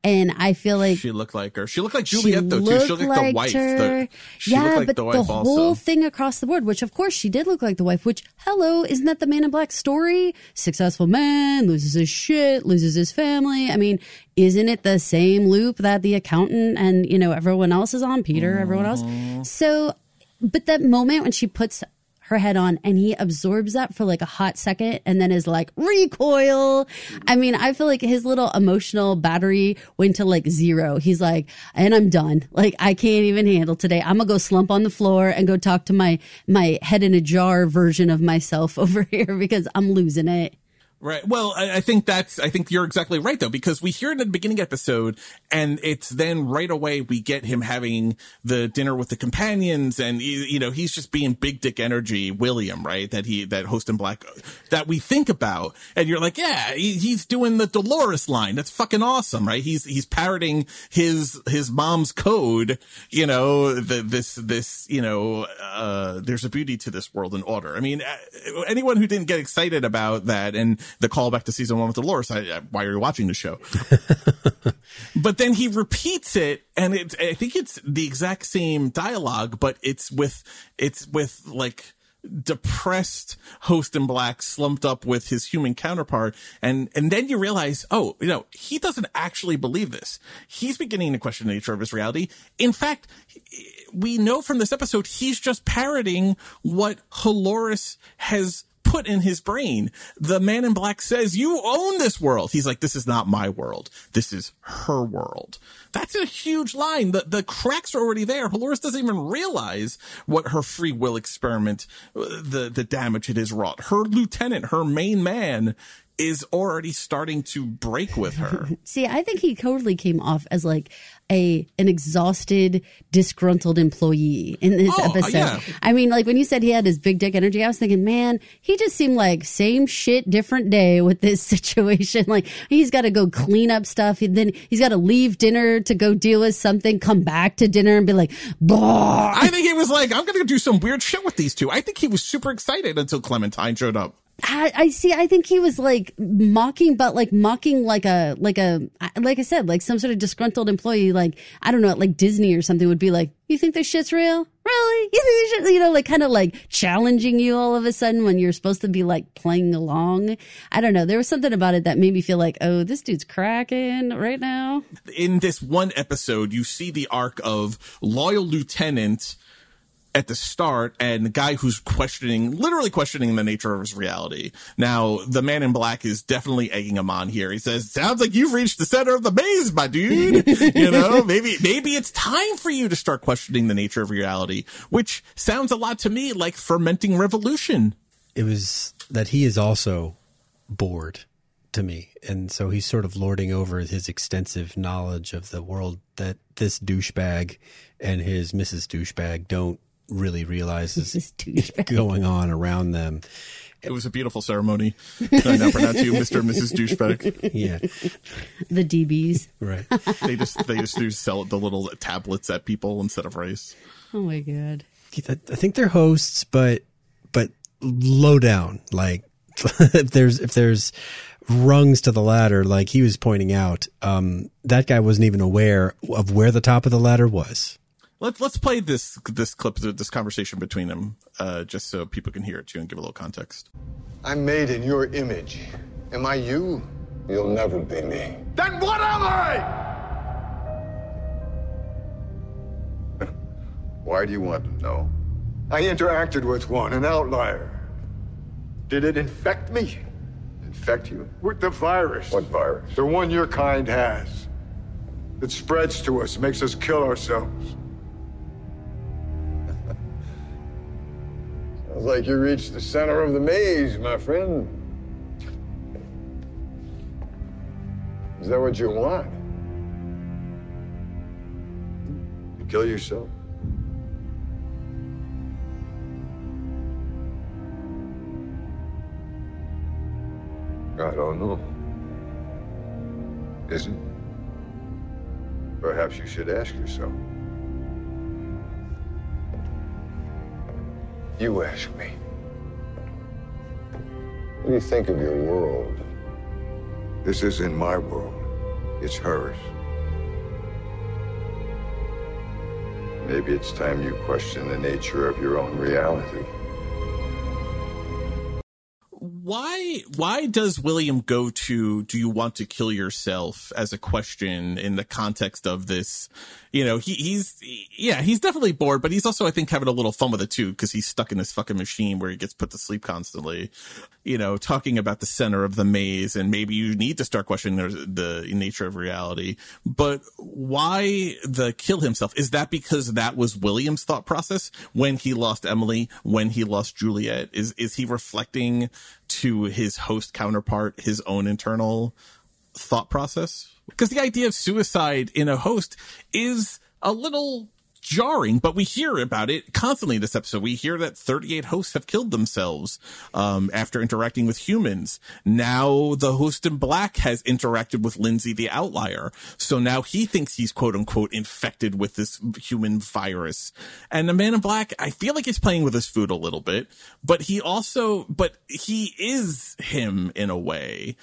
And I feel like she looked like her. She looked like Juliet though too. She looked like, the wife. The, she yeah, like but the the, whole also. thing across the board, which of course she did look like the wife. Which, hello, isn't that the Man in Black story? Successful man loses his shit, loses his family. I mean, isn't it the same loop that the accountant and you know everyone else is on? Peter, everyone else. Mm-hmm. So, but that moment when she puts her head on and he absorbs that for like a hot second and then is like recoil. I mean, I feel like his little emotional battery went to like zero. He's like, and I'm done. Like I can't even handle today. I'm gonna go slump on the floor and go talk to my my head in a jar version of myself over here because I'm losing it. Right. Well, I, I think that's, I think you're exactly right though, because we hear it in the beginning episode and it's then right away we get him having the dinner with the companions and, you know, he's just being big dick energy, William, right? That he, that host in black that we think about. And you're like, yeah, he, he's doing the Dolores line. That's fucking awesome, right? He's, he's parroting his, his mom's code, you know, the, this, this, you know, uh, there's a beauty to this world and order. I mean, uh, anyone who didn't get excited about that and the callback to season one with Dolores, I, I- why are you watching the show? but then he repeats it and it's, I think it's the exact same dialogue, but it's with, it's with like, depressed host in black slumped up with his human counterpart. And and then you realize oh you know he doesn't actually believe this. He's beginning to question the nature of his reality. In fact we know from this episode he's just parroting what Halores has put in his brain. The man in black says, you own this world. He's like, this is not my world. This is her world. That's a huge line. The, the cracks are already there. Halores doesn't even realize what her free will experiment, uh, the, the damage it has wrought. Her lieutenant, her main man is already starting to break with her. See, I think he totally came off as like a an exhausted, disgruntled employee in this Oh, episode. yeah. I mean, like when you said he had his big dick energy, I was thinking, man, he just seemed like same shit, different day with this situation. Like he's got to go clean up stuff, and then he's got to leave dinner to go deal with something, come back to dinner and be like, bah. I think he was like, I'm going to do some weird shit with these two. I think he was super excited until Clementine showed up. I, I see. I think he was like mocking, but like mocking like a like a like I said, like some sort of disgruntled employee. Like I don't know, like Disney or something would be like, "You think this shit's real? Really? You think should, you know, like kind of like challenging you all of a sudden when you're supposed to be like playing along? I don't know. There was something about it that made me feel like, oh, this dude's cracking right now. in this one episode, you see the arc of loyal lieutenant at the start and the guy who's questioning, literally questioning the nature of his reality. Now, the man in black is definitely egging him on here. He says, sounds like you've reached the center of the maze, my dude. you know, maybe, maybe it's time for you to start questioning the nature of reality, which sounds a lot to me like fermenting revolution. It was that he is also bored to me. And so he's sort of lording over his extensive knowledge of the world that this douchebag and his Mrs. Douchebag don't really realize is going on around them. It was a beautiful ceremony. I now pronounce you Mr. and Mrs. Douchebag. Yeah. The DBs. Right. they just they just do sell the little tablets at people instead of rice. Oh my God. I think they're hosts, but but low down. Like if there's if there's rungs to the ladder, like he was pointing out, um, that guy wasn't even aware of where the top of the ladder was. Let's let's play this this clip this conversation between them, uh, just so people can hear it too and give a little context. I'm made in your image. Am I you? You'll never be me. Then what am I? Why do you want to know? I interacted with one, an outlier. Did it infect me? Infect you? With the virus. What virus? The one your kind has. It spreads to us, makes us kill ourselves. Sounds like you reached the center of the maze, my friend. Is that what you want? To kill yourself? I don't know. Is it? Perhaps you should ask yourself. You ask me. What do you think of your world? This isn't my world. It's hers. Maybe it's time you question the nature of your own reality. Why why does William go to do you want to kill yourself as a question in the context of this? You know, he, he's yeah, he's definitely bored, but he's also I think having a little fun with it too because he's stuck in this fucking machine where he gets put to sleep constantly. You know, talking about the center of the maze and maybe you need to start questioning the, the nature of reality. But why the kill himself? Is that because that was William's thought process when he lost Emily, when he lost Juliet? Is is he reflecting to his host counterpart his own internal thought process? Because the idea of suicide in a host is a little jarring, but we hear about it constantly in this episode. We hear that 38 hosts have killed themselves um, after interacting with humans. Now the host in black has interacted with Lindsay the outlier. So now he thinks he's quote unquote infected with this human virus. And the man in black, I feel like he's playing with his food a little bit, but he also, but he is him in a way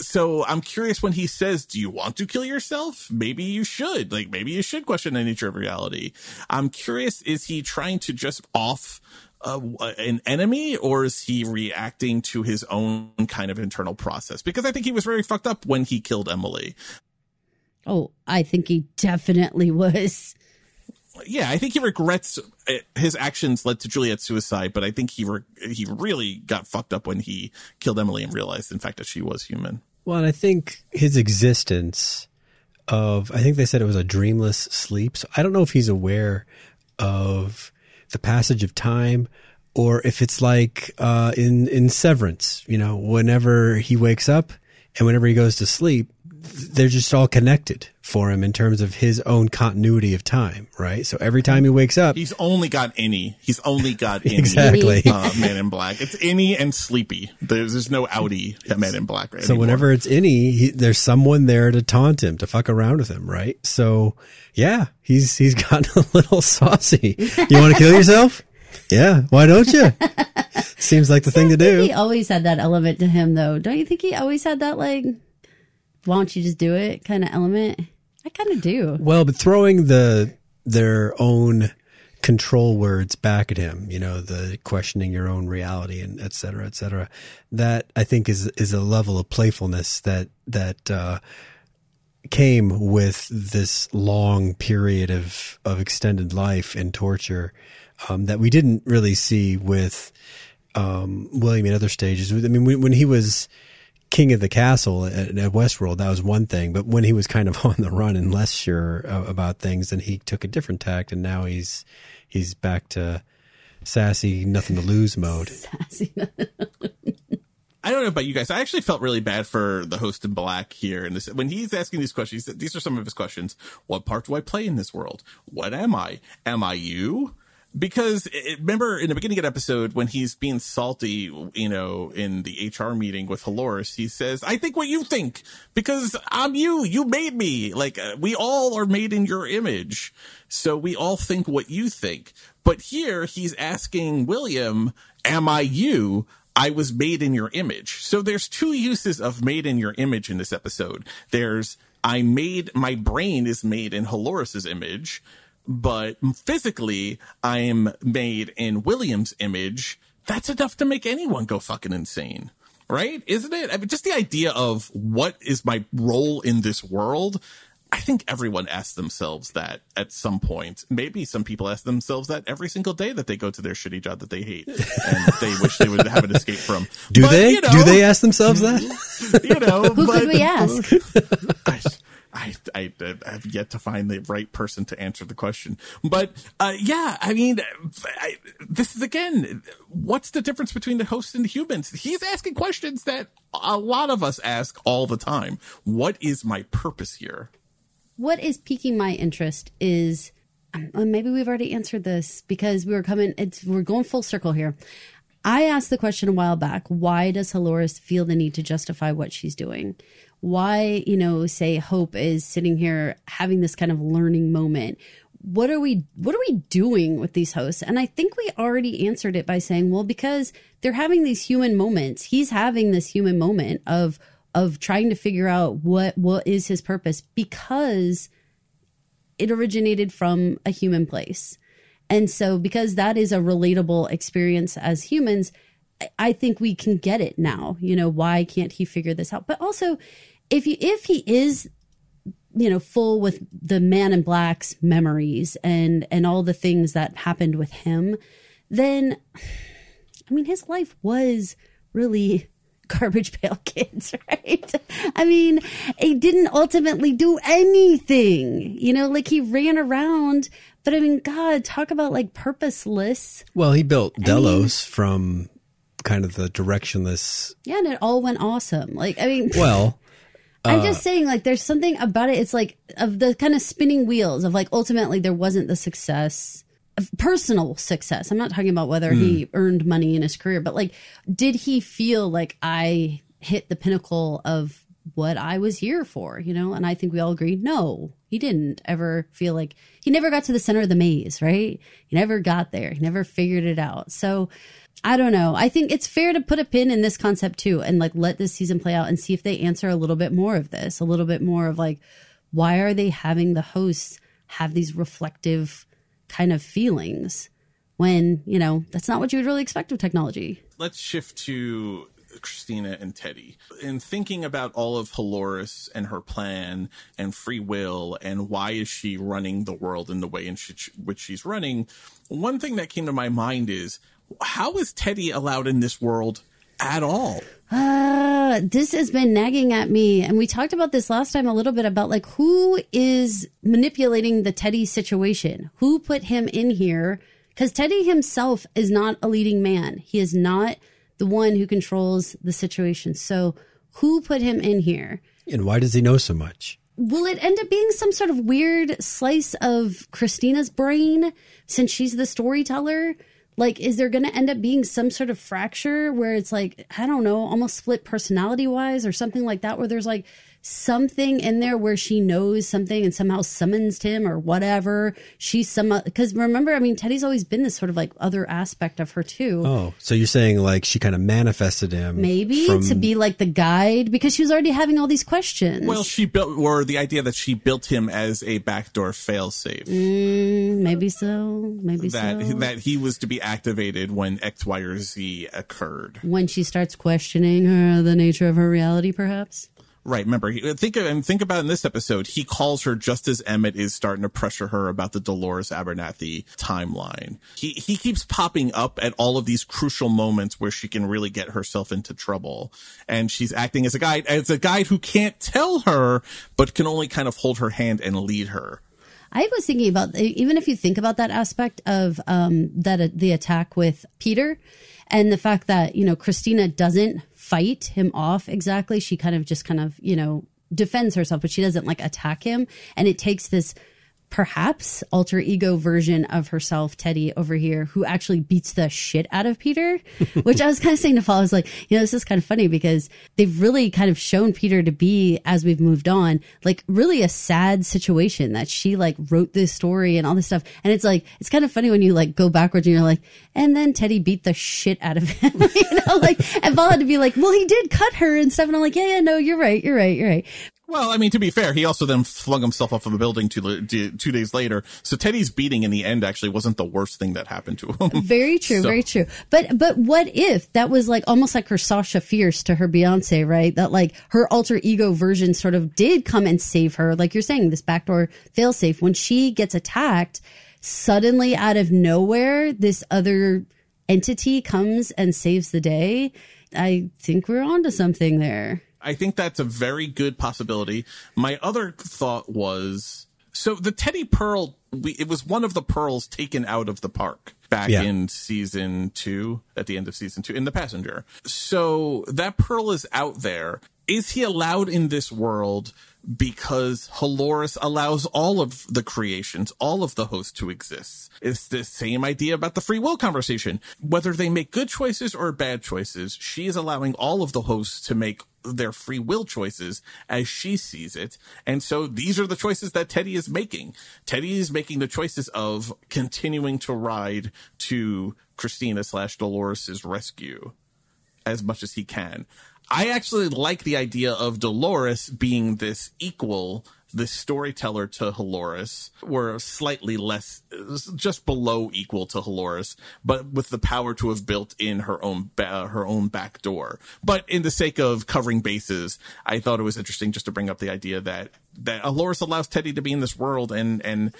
so I'm curious when he says, "Do you want to kill yourself?" Maybe you should. Like maybe you should question the nature of reality. I'm curious: is he trying to just off uh, an enemy, or is he reacting to his own kind of internal process? Because I think he was very fucked up when he killed Emily. Oh, I think he definitely was. Yeah, I think he regrets uh, his actions led to Juliet's suicide, but I think he re- he really got fucked up when he killed Emily and realized, in fact, that she was human. Well, and I think his existence of, I think they said it was a dreamless sleep. So I don't know if he's aware of the passage of time or if it's like uh, in, in Severance, you know, whenever he wakes up and whenever he goes to sleep, they're just all connected for him in terms of his own continuity of time, right? So every time he wakes up, he's only got any. He's only got any. exactly. Uh, Man in Black. It's innie and Sleepy. There's there's no outie at Man in Black. So whenever it's innie, he, there's someone there to taunt him, to fuck around with him, right? So yeah, he's he's gotten a little saucy. You want to kill yourself? Yeah, why don't you? Seems like the thing to do. He always had that element to him, though. Don't you think he always had that like? Why don't you just do it kind of element? I kind of do. Well, but throwing the their own control words back at him, you know, the questioning your own reality and et cetera, et cetera. That I think is is a level of playfulness that that uh, came with this long period of of extended life and torture um, that we didn't really see with um, William in other stages. I mean, when, when he was king of the castle at, at, Westworld, that was one thing. But when he was kind of on the run and less sure about things, then he took a different tact, and now he's he's back to sassy, nothing to lose mode. Sassy. I don't know about you guys. I actually felt really bad for the host in black here. And this, when he's asking these questions, these are some of his questions. What part do I play in this world? What am I? Am I you? Because it, remember in the beginning of the episode when he's being salty, you know, in the HR meeting with Halores, he says, "I think what you think because I'm you. You made me. Like uh, we all are made in your image, so we all think what you think." But here he's asking William, "Am I you?" I was made in your image. So there's two uses of made in your image in this episode. There's I made my brain is made in Halores's image but physically I'm made in William's image, that's enough to make anyone go fucking insane. Right? Isn't it? I mean, just the idea of what is my role in this world. I think everyone asks themselves that at some point. Maybe some people ask themselves that every single day that they go to their shitty job that they hate and they wish they would have an escape from. Do but, they? You know, Do they ask themselves that? You know, who but, could we ask? I, I, I, I, have yet to find the right person to answer the question. But uh, yeah, I mean, I, this is again, what's the difference between the host and the humans? He's asking questions that a lot of us ask all the time. What is my purpose here? What is piquing my interest is uh, maybe we've already answered this because we were coming. It's we're going full circle here. I asked the question a while back. Why does Halores feel the need to justify what she's doing? Why, you know, say Hope is sitting here having this kind of learning moment. What are we what are we doing with these hosts? And I think we already answered it by saying, well, because they're having these human moments. He's having this human moment of of trying to figure out what what is his purpose because it originated from a human place. And so because that is a relatable experience as humans, I think we can get it now. You know, why can't he figure this out? But also, if you if he is you know full with the man in black's memories and and all the things that happened with him then i mean his life was really garbage pail kids right? I mean he didn't ultimately do anything you know like he ran around but i mean god talk about like purposeless. Well he built delos I mean, from kind of the directionless yeah and it all went awesome. Like i mean well I'm just uh, saying, like, there's something about it. It's like of the kind of spinning wheels of like ultimately there wasn't the success, personal success. I'm not talking about whether mm. he earned money in his career, but like, did he feel like I hit the pinnacle of what I was here for? You know, and I think we all agree, no, he didn't ever feel like he never got to the center of the maze, right? He never got there. He never figured it out. So I don't know. I think it's fair to put a pin in this concept too and like let this season play out and see if they answer a little bit more of this, a little bit more of like, why are they having the hosts have these reflective kind of feelings when, you know, that's not what you would really expect of technology? Let's shift to Christina and Teddy. In thinking about all of Halores and her plan and free will and why is she running the world in the way in which she's running, one thing that came to my mind is how is Teddy allowed in this world at all? Uh, this has been nagging at me. And we talked about this last time a little bit about like who is manipulating the Teddy situation? Who put him in here? Because Teddy himself is not a leading man. He is not the one who controls the situation. So who put him in here? And why does he know so much? Will it end up being some sort of weird slice of Christina's brain since she's the storyteller? Like is there going to end up being some sort of fracture where it's like i don't know almost split personality wise or something like that where there's like something in there where she knows something and somehow summons him or whatever. She's some because remember, I mean, Teddy's always been this sort of like other aspect of her too. Oh, so you're saying like she kind of manifested him, Maybe from- to be like the guide because she was already having all these questions. Well, she built, or the idea that she built him as a backdoor failsafe. Mm, maybe so. Maybe that so. that he was to be activated when X, Y, or Z occurred. when she starts questioning her, the nature of her reality, perhaps. Right. Remember, think and think about in this episode, he calls her just as Emmett is starting to pressure her about the Dolores Abernathy timeline. He he keeps popping up at all of these crucial moments where she can really get herself into trouble, and she's acting as a guide as a guide who can't tell her, but can only kind of hold her hand and lead her. I was thinking about even if you think about that aspect of um, that uh, the attack with Peter, and the fact that you know Christina doesn't fight him off exactly. She kind of just kind of you know defends herself, but she doesn't like attack him. And it takes this perhaps alter ego version of herself, Teddy over here, who actually beats the shit out of Peter. Which I was kind of saying to Paul, I was like, you know, this is kind of funny because they've really kind of shown Peter to be, as we've moved on, like really a sad situation that she like wrote this story and all this stuff. And it's like, it's kind of funny when you like go backwards and you're like, and then Teddy beat the shit out of him, you know, like, and Paul had to be like, well, he did cut her and stuff. And I'm like, yeah, yeah, no, you're right. You're right. You're right. Well, I mean, to be fair, he also then flung himself off of a building two, two days later. So Teddy's beating in the end actually wasn't the worst thing that happened to him. Very true, So- very true. But but what if that was like almost like her Sasha Fierce to her Beyonce, right? That like her alter ego version sort of did come and save her, like you're saying, this backdoor failsafe. When she gets attacked, suddenly out of nowhere, this other entity comes and saves the day. I think we're onto something there. I think that's a very good possibility. My other thought was so the Teddy Pearl, we, it was one of the pearls taken out of the park back Yeah. in season two, at the end of season two, in The Passenger. So that pearl is out there. Is he allowed in this world because Halores allows all of the creations, all of the hosts to exist? It's the same idea about the free will conversation. Whether they make good choices or bad choices, she is allowing all of the hosts to make their free will choices as she sees it. And so these are the choices that Teddy is making. Teddy is making the choices of continuing to ride to Christina slash Dolores's rescue as much as he can. I actually like the idea of Dolores being this equal, this storyteller to Halores, or slightly less, just below equal to Halores, but with the power to have built in her own her own back door. But in the sake of covering bases, I thought it was interesting just to bring up the idea that that Halores allows Teddy to be in this world and and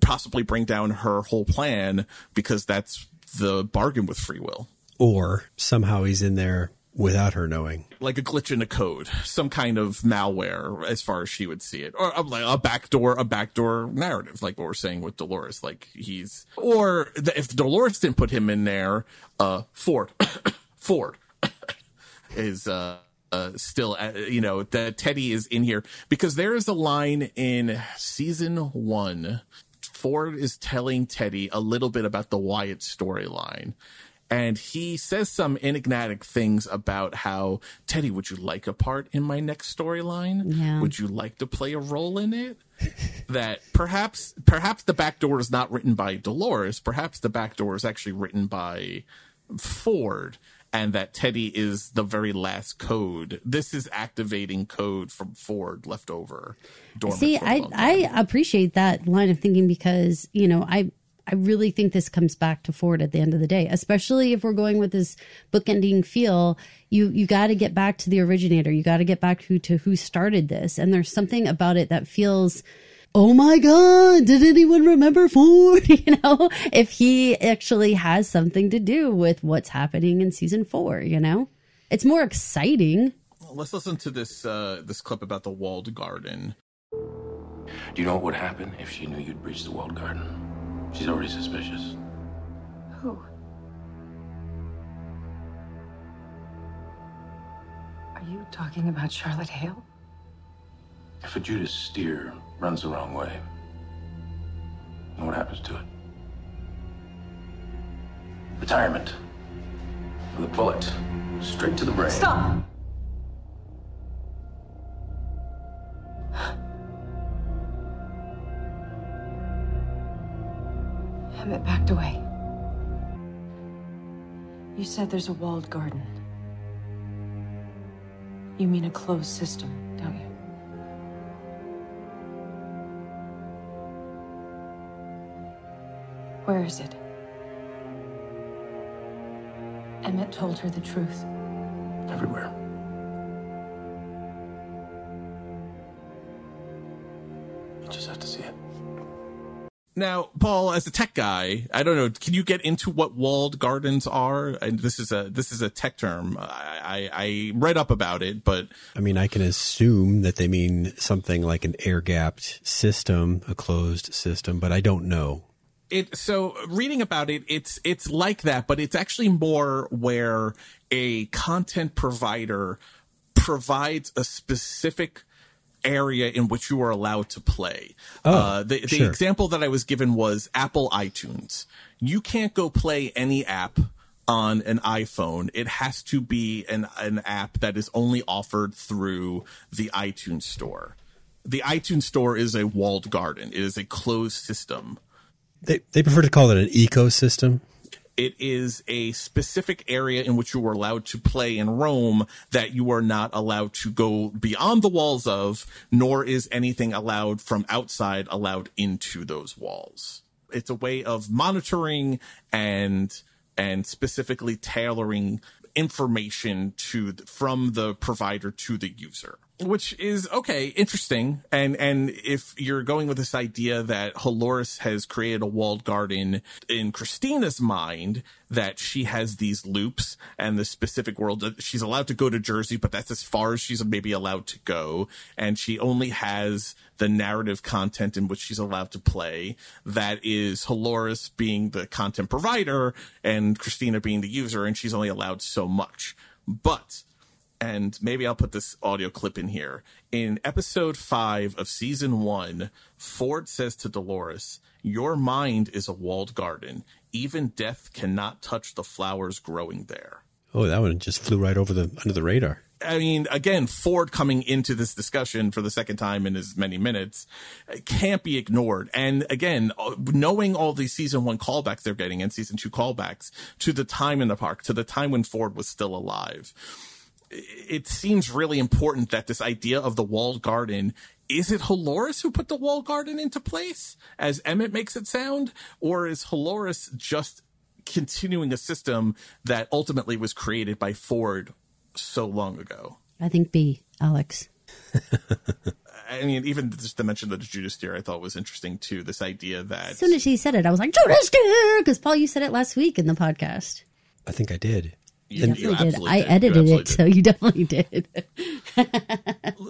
possibly bring down her whole plan because that's the bargain with free will. or somehow he's in there without her knowing. like a glitch in a code, some kind of malware, as far as she would see it, or a, like a backdoor, a backdoor narrative, like what we're saying with Dolores. Like he's, or the, if Dolores didn't put him in there, uh, Ford, Ford is, uh, uh, still, uh, you know, that Teddy is in here because there is a line in season one. Ford is telling Teddy a little bit about the Wyatt storyline. And he says some enigmatic things about how, Teddy, would you like a part in my next storyline? Yeah. Would you like to play a role in it? that perhaps, perhaps the back door is not written by Dolores. Perhaps the back door is actually written by Ford and that Teddy is the very last code. This is activating code from Ford left over. See, I. I appreciate that line of thinking because you know I I really think this comes back to Ford at the end of the day, especially if we're going with this bookending feel. You you got to get back to the originator. You got to get back to to who started this, and there's something about it that feels. Oh my God, did anyone remember Ford? You know, if he actually has something to do with what's happening in season four, you know, it's more exciting. Let's listen to this uh, this clip about the walled garden. Do you know what would happen if she knew you'd breached the walled garden? She's already suspicious. Who? Are you talking about Charlotte Hale? If a Judas steer runs the wrong way, what happens to it? Retirement. With a bullet straight to the brain. Stop! Emmett backed away. You said there's a walled garden. You mean a closed system, don't you? Where is it? Emmett told her the truth. Everywhere. Now, Paul, as a tech guy, I don't know. Can you get into what walled gardens are? And this is a this is a tech term. I, I, I read up about it, but I mean, I can assume that they mean something like an air gapped system, a closed system, but I don't know. it so reading about it it's it's like that but it's actually more where a content provider provides a specific area in which you are allowed to play. Oh, uh, the, the example that i was given was apple itunes. You can't go play any app on an iphone. It has to be an, an app that is only offered through the itunes store. The itunes store is a walled garden. It is a closed system. They they prefer to call it an ecosystem. It is a specific area in which you are allowed to play in Rome that you are not allowed to go beyond the walls of, nor is anything allowed from outside allowed into those walls. It's a way of monitoring and and specifically tailoring information to from the provider to the user which is okay interesting. And and if you're going with this idea that Halores has created a walled garden in Christina's mind that she has these loops and the specific world that she's allowed to go to Jersey but that's as far as she's maybe allowed to go. And she only has the narrative content in which she's allowed to play. That is Halores being the content provider and Christina being the user and she's only allowed so much. But and maybe I'll put this audio clip in here. In episode five of season one, Ford says to Dolores, Your mind is a walled garden. Even death cannot touch the flowers growing there. Oh, that one just flew right over the under the radar. I mean, again, Ford coming into this discussion for the second time in as many minutes uh, can't be ignored. And again, uh, knowing all these season one callbacks they're getting and season two callbacks to the time in the park, to the time when Ford was still alive, it seems really important that this idea of the walled garden is it Halores who put the walled garden into place, as Emmett makes it sound, or is Halores just continuing a system that ultimately was created by Ford so long ago? I think B, Alex. I mean, even just the mention of the Judas steer, I thought was interesting too. This idea that As soon as he said it, I was like, Judas steer, because Paul, you said it last week in the podcast. I think I did. You definitely did. I edited it, so you definitely did.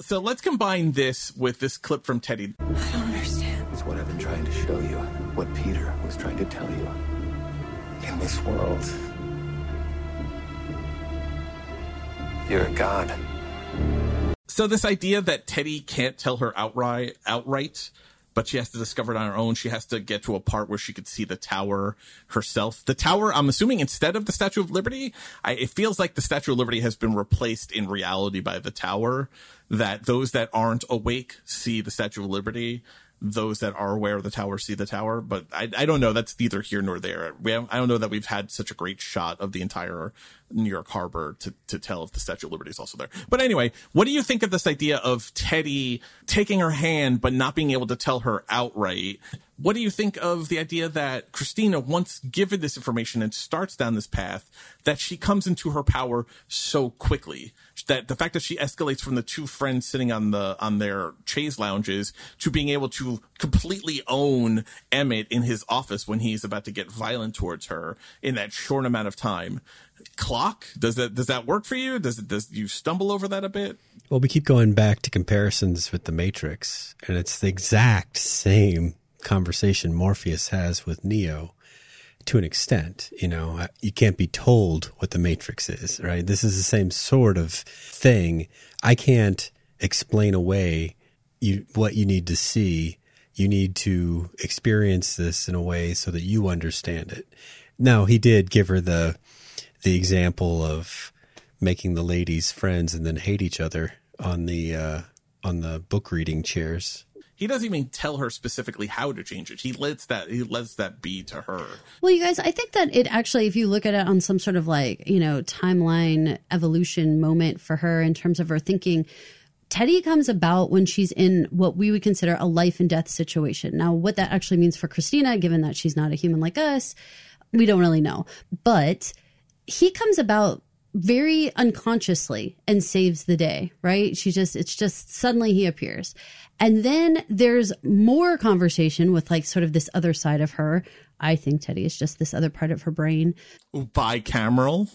so let's combine this with this clip from Teddy. I don't understand. It's what I've been trying to show you. What Peter was trying to tell you. In this world, you're a god. So this idea that Teddy can't tell her outright, outright, but she has to discover it on her own. She has to get to a part where she could see the tower herself. The tower, I'm assuming, instead of the Statue of Liberty, I, it feels like the Statue of Liberty has been replaced in reality by the tower. That those that aren't awake see the Statue of Liberty. Those that are aware of the tower see the tower, but I, I don't know. That's neither here nor there. I don't know that we've had such a great shot of the entire New York Harbor to, to tell if the Statue of Liberty is also there. But anyway, what do you think of this idea of Teddy taking her hand but not being able to tell her outright? What do you think of the idea that Christina, once given this information and starts down this path, that she comes into her power so quickly? That the fact that she escalates from the two friends sitting on the on their chaise lounges to being able to completely own Emmett in his office when he's about to get violent towards her in that short amount of time. Clock does that does that work for you? Does it does you stumble over that a bit? Well, we keep going back to comparisons with the Matrix, and it's the exact same conversation Morpheus has with Neo to an extent. You know, you can't be told what the Matrix is, right? This is the same sort of thing. I can't explain away you what you need to see. You need to experience this in a way so that you understand it. Now, he did give her the the example of making the ladies friends and then hate each other on the uh, on the book reading chairs. he doesn't even tell her specifically how to change it. He lets that he lets that be to her. Well, you guys, I think that it actually, if you look at it on some sort of like, you know, timeline evolution moment for her in terms of her thinking, Teddy comes about when she's in what we would consider a life and death situation. Now, what that actually means for Christina, given that she's not a human like us, we don't really know. But he comes about very unconsciously and saves the day, right? She just, it's just suddenly he appears. And then there's more conversation with like sort of this other side of her. I think Teddy is just this other part of her brain. Bicameral.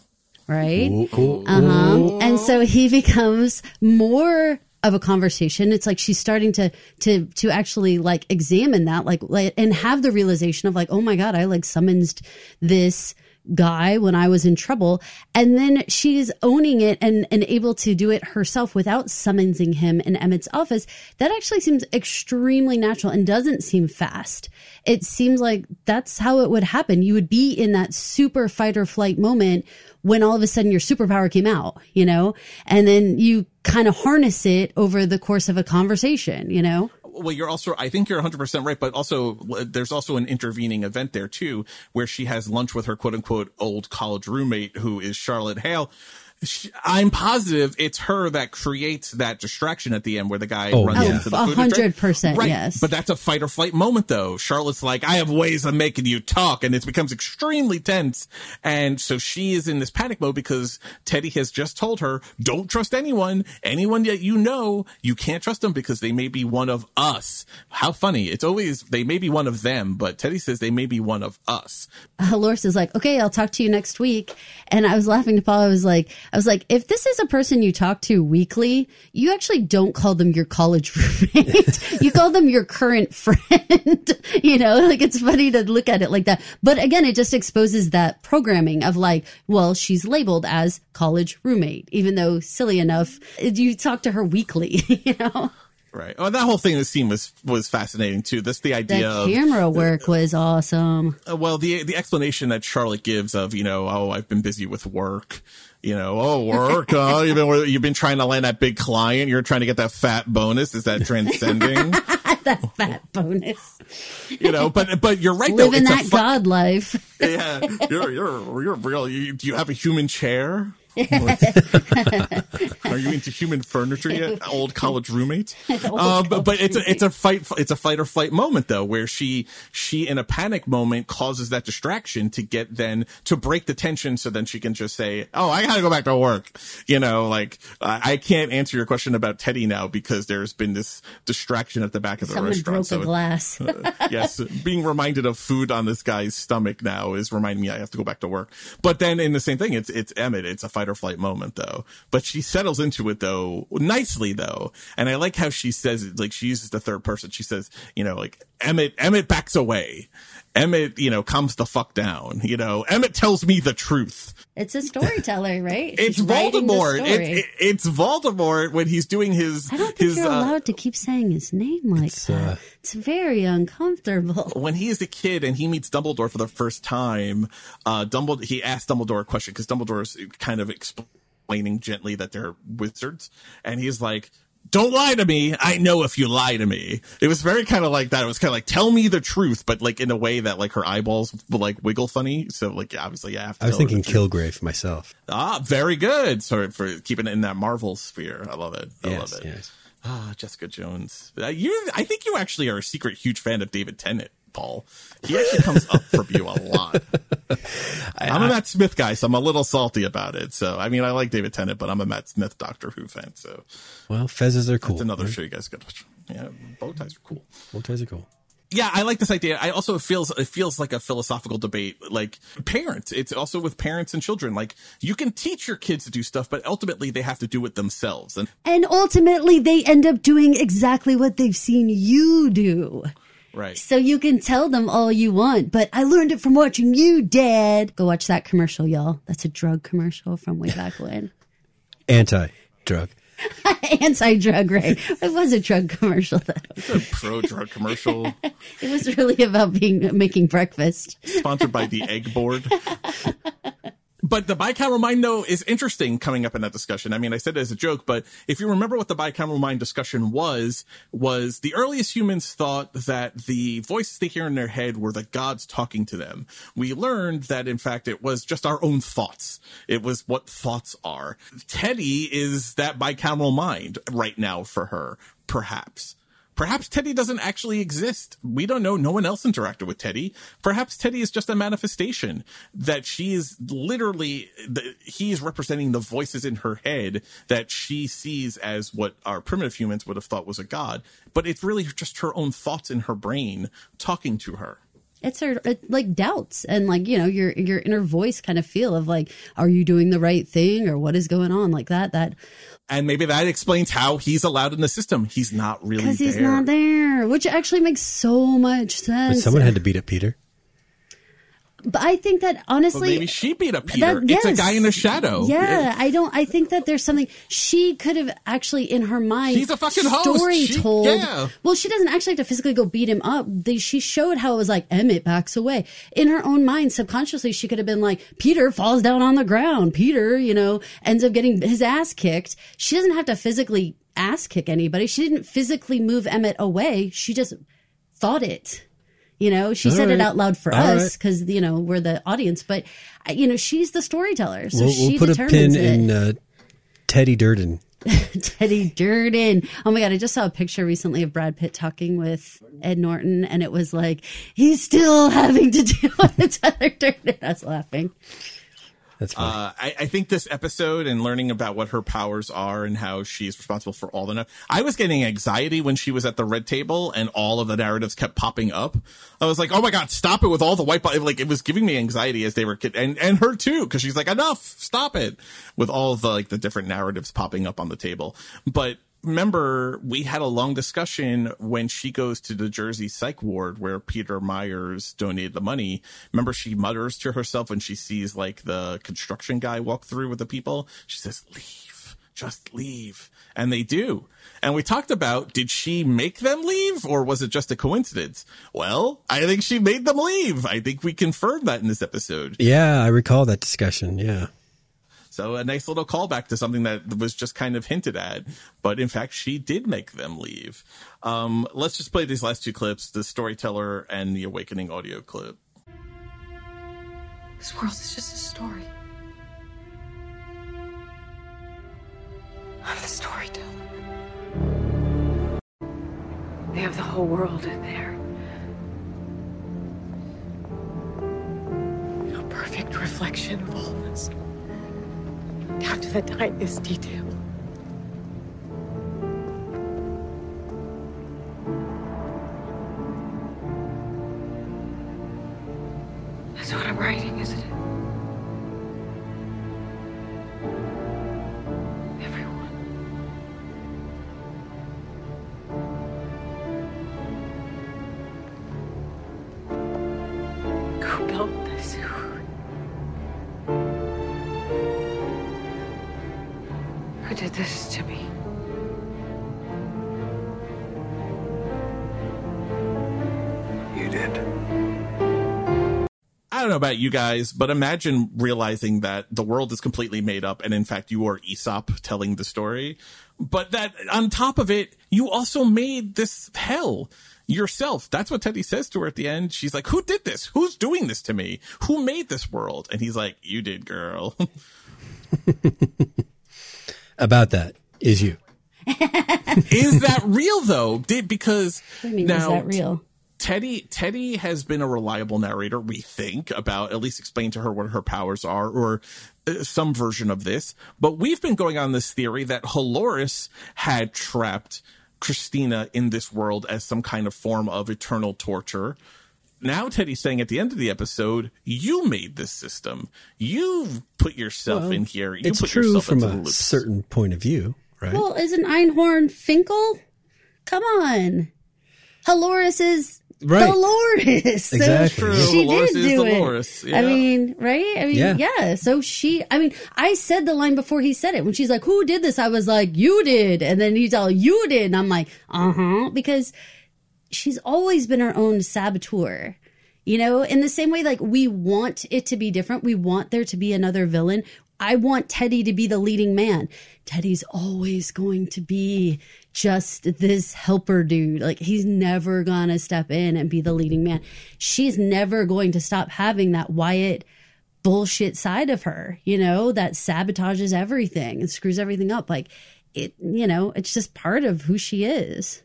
Right? Uh-huh. And so he becomes more of a conversation. It's like she's starting to to to actually like examine that, like, like and have the realization of like, oh my God, I like summoned this guy when I was in trouble. And then she's owning it and, and able to do it herself without summoning him in Emmett's office. That actually seems extremely natural and doesn't seem fast. It seems like that's how it would happen. You would be in that super fight or flight moment when all of a sudden your superpower came out, you know, and then you kind of harness it over the course of a conversation, you know? Well, you're also, I think you're 100% right, but also uh, there's also an intervening event there too, where she has lunch with her quote unquote old college roommate who is Charlotte Hale. She, I'm positive it's her that creates that distraction at the end where the guy Oh, runs yeah. into the oh, A food 100%, Right. yes. But that's a fight or flight moment though. Charlotte's like, I have ways of making you talk and it becomes extremely tense. And so she is in this panic mode because Teddy has just told her, don't trust anyone. Anyone that you know, you can't trust them because they may be one of us. How funny. It's always, they may be one of them, but Teddy says they may be one of us. Dolores is like, okay, I'll talk to you next week. And I was laughing to Paul. I was like, I was like, if this is a person you talk to weekly, you actually don't call them your college roommate. you call them your current friend. you know, like it's funny to look at it like that. But again, it just exposes that programming of like, well, she's labeled as college roommate, even though silly enough, you talk to her weekly, you know? Right. Oh, that whole thing in the scene was, was fascinating too. That's the The idea of, camera work was awesome. Uh, well, the the explanation that Charlotte gives of you know, oh, I've been busy with work. You know, oh, work. Oh, you've been you've been trying to land that big client. You're trying to get that fat bonus. Is that transcending? that fat bonus. you know, but but you're right. Living a that God life. yeah, you're you're you're real. You, do you have a human chair? Are you into human furniture yet, old college roommate? Uh, but, but it's a it's a fight it's a fight or flight moment though, where she she in a panic moment causes that distraction to get then to break the tension, so then she can just say, "Oh, I gotta go back to work." You know, like I, I can't answer your question about Teddy now because there's been this distraction at the back of the Someone restaurant. broke so glass. yes, being reminded of food on this guy's stomach now is reminding me I have to go back to work. But then in the same thing, it's it's Emmett. It's a fight or flight moment though. But she settles into it though nicely though, and I like how she says it. Like she uses the third person. She says, you know, like Emmett. Emmett backs away. Emmett, you know, comes the fuck down. You know, Emmett tells me the truth. It's a storyteller, right? It's She's Voldemort. It, it, it's Voldemort when he's doing his I don't think his you're uh, allowed to keep saying his name like that. uh, it's very uncomfortable. when he is a kid and he meets Dumbledore for the first time, uh, Dumbledore, he asks Dumbledore a question because Dumbledore is kind of explaining gently that they're wizards. And he's like, don't lie to me. I know if you lie to me. It was very kind of like that. It was kind of like, tell me the truth, but like in a way that like her eyeballs like wiggle funny. So like, obviously, I have to I was thinking. Kilgrave myself. Ah, very good. Sorry for keeping it in that Marvel sphere. I love it. I Yes, love it. yes. Ah, Jessica Jones. Uh, you, I think you actually are a secret huge fan of David Tennant, Paul. He actually comes up from you a lot. I'm a Matt Smith guy, so I'm a little salty about it. So, I mean, I like David Tennant, but I'm a Matt Smith Doctor Who fan. So, Well, fezzes are cool. that's another show you guys got to watch. Yeah, bow ties are cool. Bow ties are cool. Yeah, I like this idea. I also it feels it feels like a philosophical debate. Like parents, it's also with parents and children. Like you can teach your kids to do stuff, but ultimately they have to do it themselves. And And ultimately, they end up doing exactly what they've seen you do. Right, So you can tell them all you want, but I learned it from watching you, Dad. Go watch that commercial, y'all. That's a drug commercial from way back when. Anti drug. Anti drug, right? It was a drug commercial, though. it's a pro drug commercial It was really about being making breakfast. sponsored by the Egg Board. But the bicameral mind though is interesting coming up in that discussion. I mean, I said it as a joke, but if you remember what the bicameral mind discussion was, was the earliest humans thought that the voices they hear in their head were the gods talking to them. We learned that in fact it was just our own thoughts. It was what thoughts are. Teddy is that bicameral mind right now for her, perhaps. Perhaps Teddy doesn't actually exist. We don't know. No one else interacted with Teddy. Perhaps Teddy is just a manifestation that she is literally, the, he's representing the voices in her head that she sees as what our primitive humans would have thought was a god. But it's really just her own thoughts in her brain talking to her it's her it, like doubts and like you know your your inner voice kind of feel of like are you doing the right thing or what is going on? Like that that. And maybe that explains how he's allowed in the system. He's not really because he's not there which actually makes so much sense. But someone had to beat up peter but I think that honestly, well, maybe she beat up Peter. That, yes. It's a guy in the shadow. Yeah, I don't. I think that there's something she could have actually in her mind. She's a fucking story host. She, told. Yeah. Well, she doesn't actually have to physically go beat him up. They, she showed how it was like Emmett backs away in her own mind. Subconsciously, she could have been like Peter falls down on the ground. Peter, you know, ends up getting his ass kicked. She doesn't have to physically ass kick anybody. She didn't physically move Emmett away. She just thought it. You know, she All said right. it out loud for All us because right. you know we're the audience, but uh, you know she's the storyteller, so we'll, she we'll put a pin it. in uh, Teddy Durden. Teddy Durden. Oh my god, I just saw a picture recently of Brad Pitt talking with Ed Norton, and it was like he's still having to deal with Teddy Durden. I was laughing. That's funny. Uh, I, I, think this episode and learning about what her powers are and how she's responsible for all the. I was getting anxiety when she was at the red table and all of the narratives kept popping up. I was like, "Oh my god, stop it!" With all the white, like it was giving me anxiety as they were, kid and and her too, because she's like, "Enough, stop it!" With all the like the different narratives popping up on the table, but remember we had a long discussion when she goes to the Jersey psych ward where Peter Myers donated the money. Remember she mutters to herself when she sees like the construction guy walk through with the people. She says, leave, just leave. And they do. And we talked about, did she make them leave or was it just a coincidence? Well, I think she made them leave. I think we confirmed that in this episode. Yeah, I recall that discussion. Yeah. So a nice little callback to something that was just kind of hinted at, but in fact, she did make them leave. Um, let's just play these last two clips: the storyteller and the awakening audio clip. This world is just a story. I'm the storyteller. They have the whole world in there. A perfect reflection of all of this down to the tiniest detail. That's what I'm writing, isn't it? Know about you guys, but imagine realizing that the world is completely made up and in fact you are Aesop telling the story. But that on top of it, you also made this hell yourself. That's what Teddy says to her at the end. She's like, Who did this? Who's doing this to me? Who made this world? And he's like, You did, girl. about that is you. is that real though? Did because mean, now is that real? Teddy Teddy has been a reliable narrator, we think, about at least explain to her what her powers are or uh, some version of this. But we've been going on this theory that Halores had trapped Christina in this world as some kind of form of eternal torture. Now Teddy's saying at the end of the episode, you made this system. You put yourself Well, in here. You it's put true yourself from a loops. certain point of view, right? Well, isn't Einhorn Finkel? Come on. Halores is Right. Dolores. So Exactly. True. She Dolores did is do Dolores. it. Yeah. I mean, right? I mean, Yeah. yeah. So she, I mean, I said the line before he said it. When she's like, who did this? I was like, you did. And then he's all, you did. And I'm like, uh huh. Because she's always been her own saboteur. You know, in the same way, like we want it to be different. We want there to be another villain. I want Teddy to be the leading man. Teddy's always going to be just this helper dude. Like he's never gonna step in and be the leading man. She's never going to stop having that Wyatt bullshit side of her, you know, that sabotages everything and screws everything up. Like it, you know, it's just part of who she is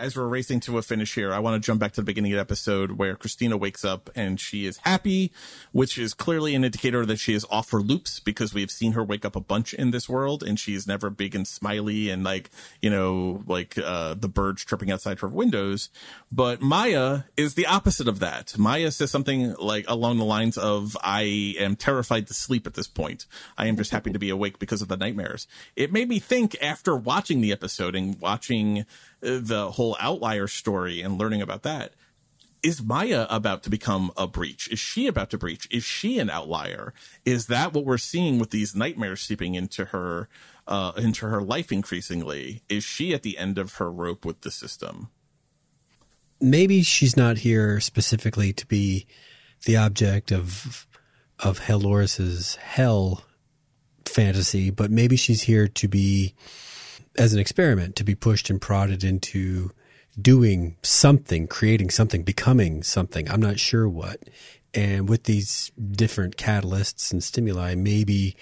as we're racing to a finish here, I want to jump back to the beginning of the episode where Christina wakes up and she is happy, which is clearly an indicator that she is off her loops because we've seen her wake up a bunch in this world and she's never big and smiley and like, you know, like uh, the birds tripping outside her windows. But Maya is the opposite of that. Maya says something like along the lines of, I am terrified to sleep at this point. I am just happy to be awake because of the nightmares. It made me think after watching the episode and watching the whole outlier story and learning about that is Maya about to become a breach? Is she about to breach? Is she an outlier? Is that what we're seeing with these nightmares seeping into her, uh, into her life increasingly? Is she at the end of her rope with the system? Maybe she's not here specifically to be the object of of Halores's hell fantasy, but maybe she's here to be as an experiment to be pushed and prodded into doing something, creating something, becoming something. I'm not sure what. And with these different catalysts and stimuli, maybe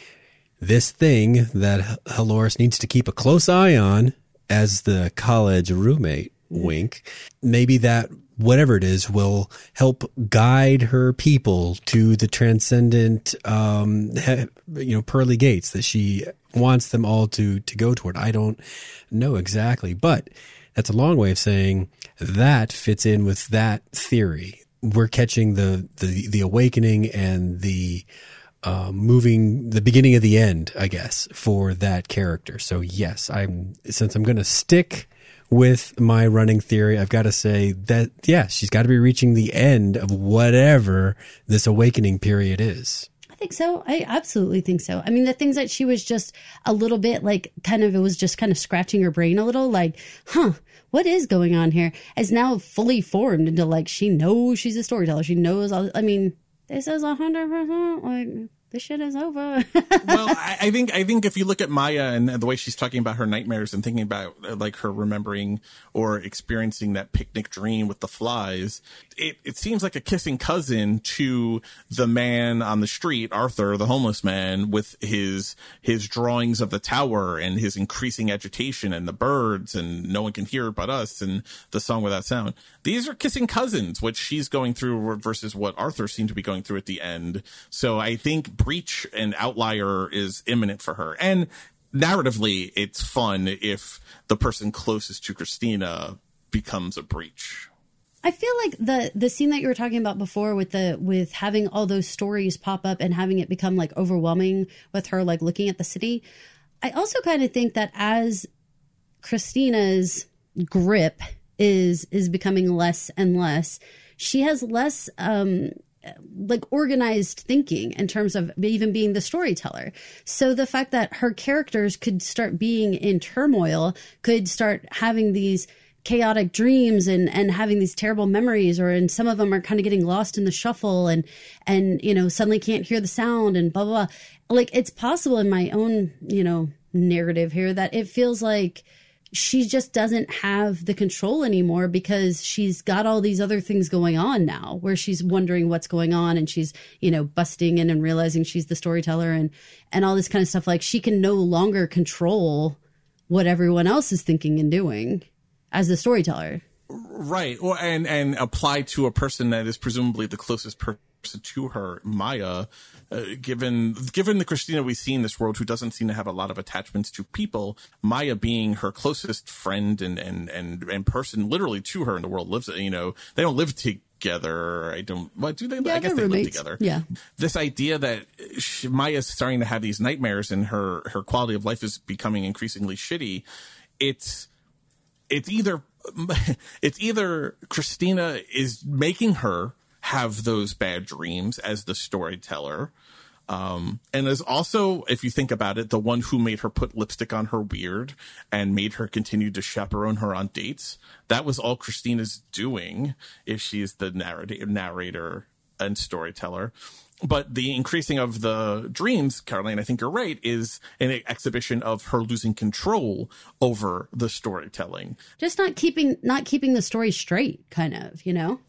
this thing that Halores needs to keep a close eye on as the college roommate, mm-hmm. wink, maybe that whatever it is will help guide her people to the transcendent um you know pearly gates that she wants them all to to go toward. I don't know exactly but that's a long way of saying that fits in with that theory. We're catching the the the awakening and the uh, moving the beginning of the end i guess for that character. So yes i'm since i'm going to stick with my running theory, I've got to say that, yeah, she's got to be reaching the end of whatever this awakening period is. I think so. I absolutely think so. I mean, the things that she was just a little bit like kind of, it was just kind of scratching her brain a little like, huh, what is going on here? Is now fully formed into like, she knows she's a storyteller. She knows all, I mean, this is a hundred percent like, this shit is over. well, I, I, think I think if you look at Maya and the way she's talking about her nightmares and thinking about uh, like her remembering or experiencing that picnic dream with the flies, it, it seems like a kissing cousin to the man on the street, Arthur, the homeless man, with his his drawings of the tower and his increasing agitation and the birds and no one can hear but us and the song without sound. These are kissing cousins, what she's going through versus what Arthur seemed to be going through at the end. So I think breach and outlier is imminent for her. And narratively, it's fun if the person closest to Christina becomes a breach. I feel like the the scene that you were talking about before with the with having all those stories pop up and having it become like overwhelming with her like looking at the city. I also kind of think that as Christina's grip is is becoming less and less, she has less um like organized thinking in terms of even being the storyteller. So the fact that her characters could start being in turmoil, could start having these chaotic dreams and and having these terrible memories or and some of them are kind of getting lost in the shuffle and and you know suddenly can't hear the sound and blah blah, blah. like it's possible in my own you know narrative here that it feels like she just doesn't have the control anymore because she's got all these other things going on now where she's wondering what's going on and she's you know busting in and realizing she's the storyteller and and all this kind of stuff. Like she can no longer control what everyone else is thinking and doing as the storyteller. Right. Or and and apply to a person that is presumably the closest person to her maya uh, given given the Christina we see in this world, who doesn't seem to have a lot of attachments to people, Maya being her closest friend and and and and person, literally to her in the world, lives. You know, they don't live together. I don't. What do they? Yeah, I guess they roommates. live together. Yeah. This idea that she, Maya's starting to have these nightmares and her her quality of life is becoming increasingly shitty. It's it's either it's either Christina is making her have those bad dreams as the storyteller Um, and is also, if you think about it, the one who made her put lipstick on her beard and made her continue to chaperone her on dates. That was all Christina's doing if she's the narrator, narrator and storyteller. But the increasing of the dreams, Caroline, I think you're right, is an exhibition of her losing control over the storytelling. Just not keeping not keeping the story straight, kind of, you know?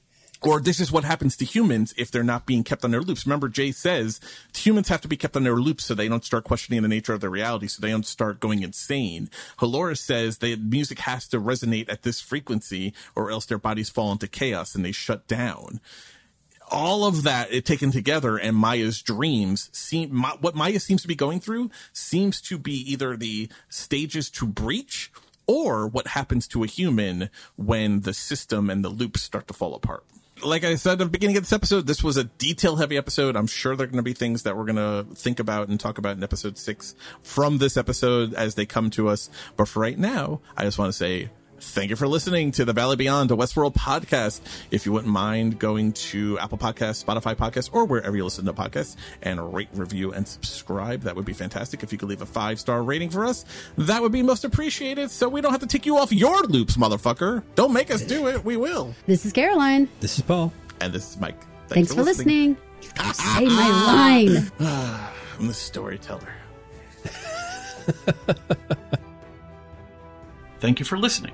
Or this is what happens to humans if they're not being kept on their loops. Remember, Jay says humans have to be kept on their loops so they don't start questioning the nature of their reality, so they don't start going insane. Halora says that music has to resonate at this frequency or else their bodies fall into chaos and they shut down. All of that it, taken together and Maya's dreams seem, Ma, what Maya seems to be going through seems to be either the stages to breach or what happens to a human when the system and the loops start to fall apart like I said at the beginning of this episode, this was a detail heavy episode. I'm sure there are going to be things that we're going to think about and talk about in episode six from this episode as they come to us. But for right now, I just want to say Thank you for listening to the Valley Beyond, a Westworld podcast. If you wouldn't mind going to Apple Podcasts, Spotify Podcasts, or wherever you listen to podcasts and rate, review, and subscribe, that would be fantastic. If you could leave a five star rating for us, that would be most appreciated. So we don't have to take you off your loops, motherfucker. Don't make us do it. We will. This is Caroline. This is Paul. And this is Mike. Thanks, Thanks for, for, listening. listening. Ah, ah, Say my ah. line. I'm the storyteller. Thank you for listening.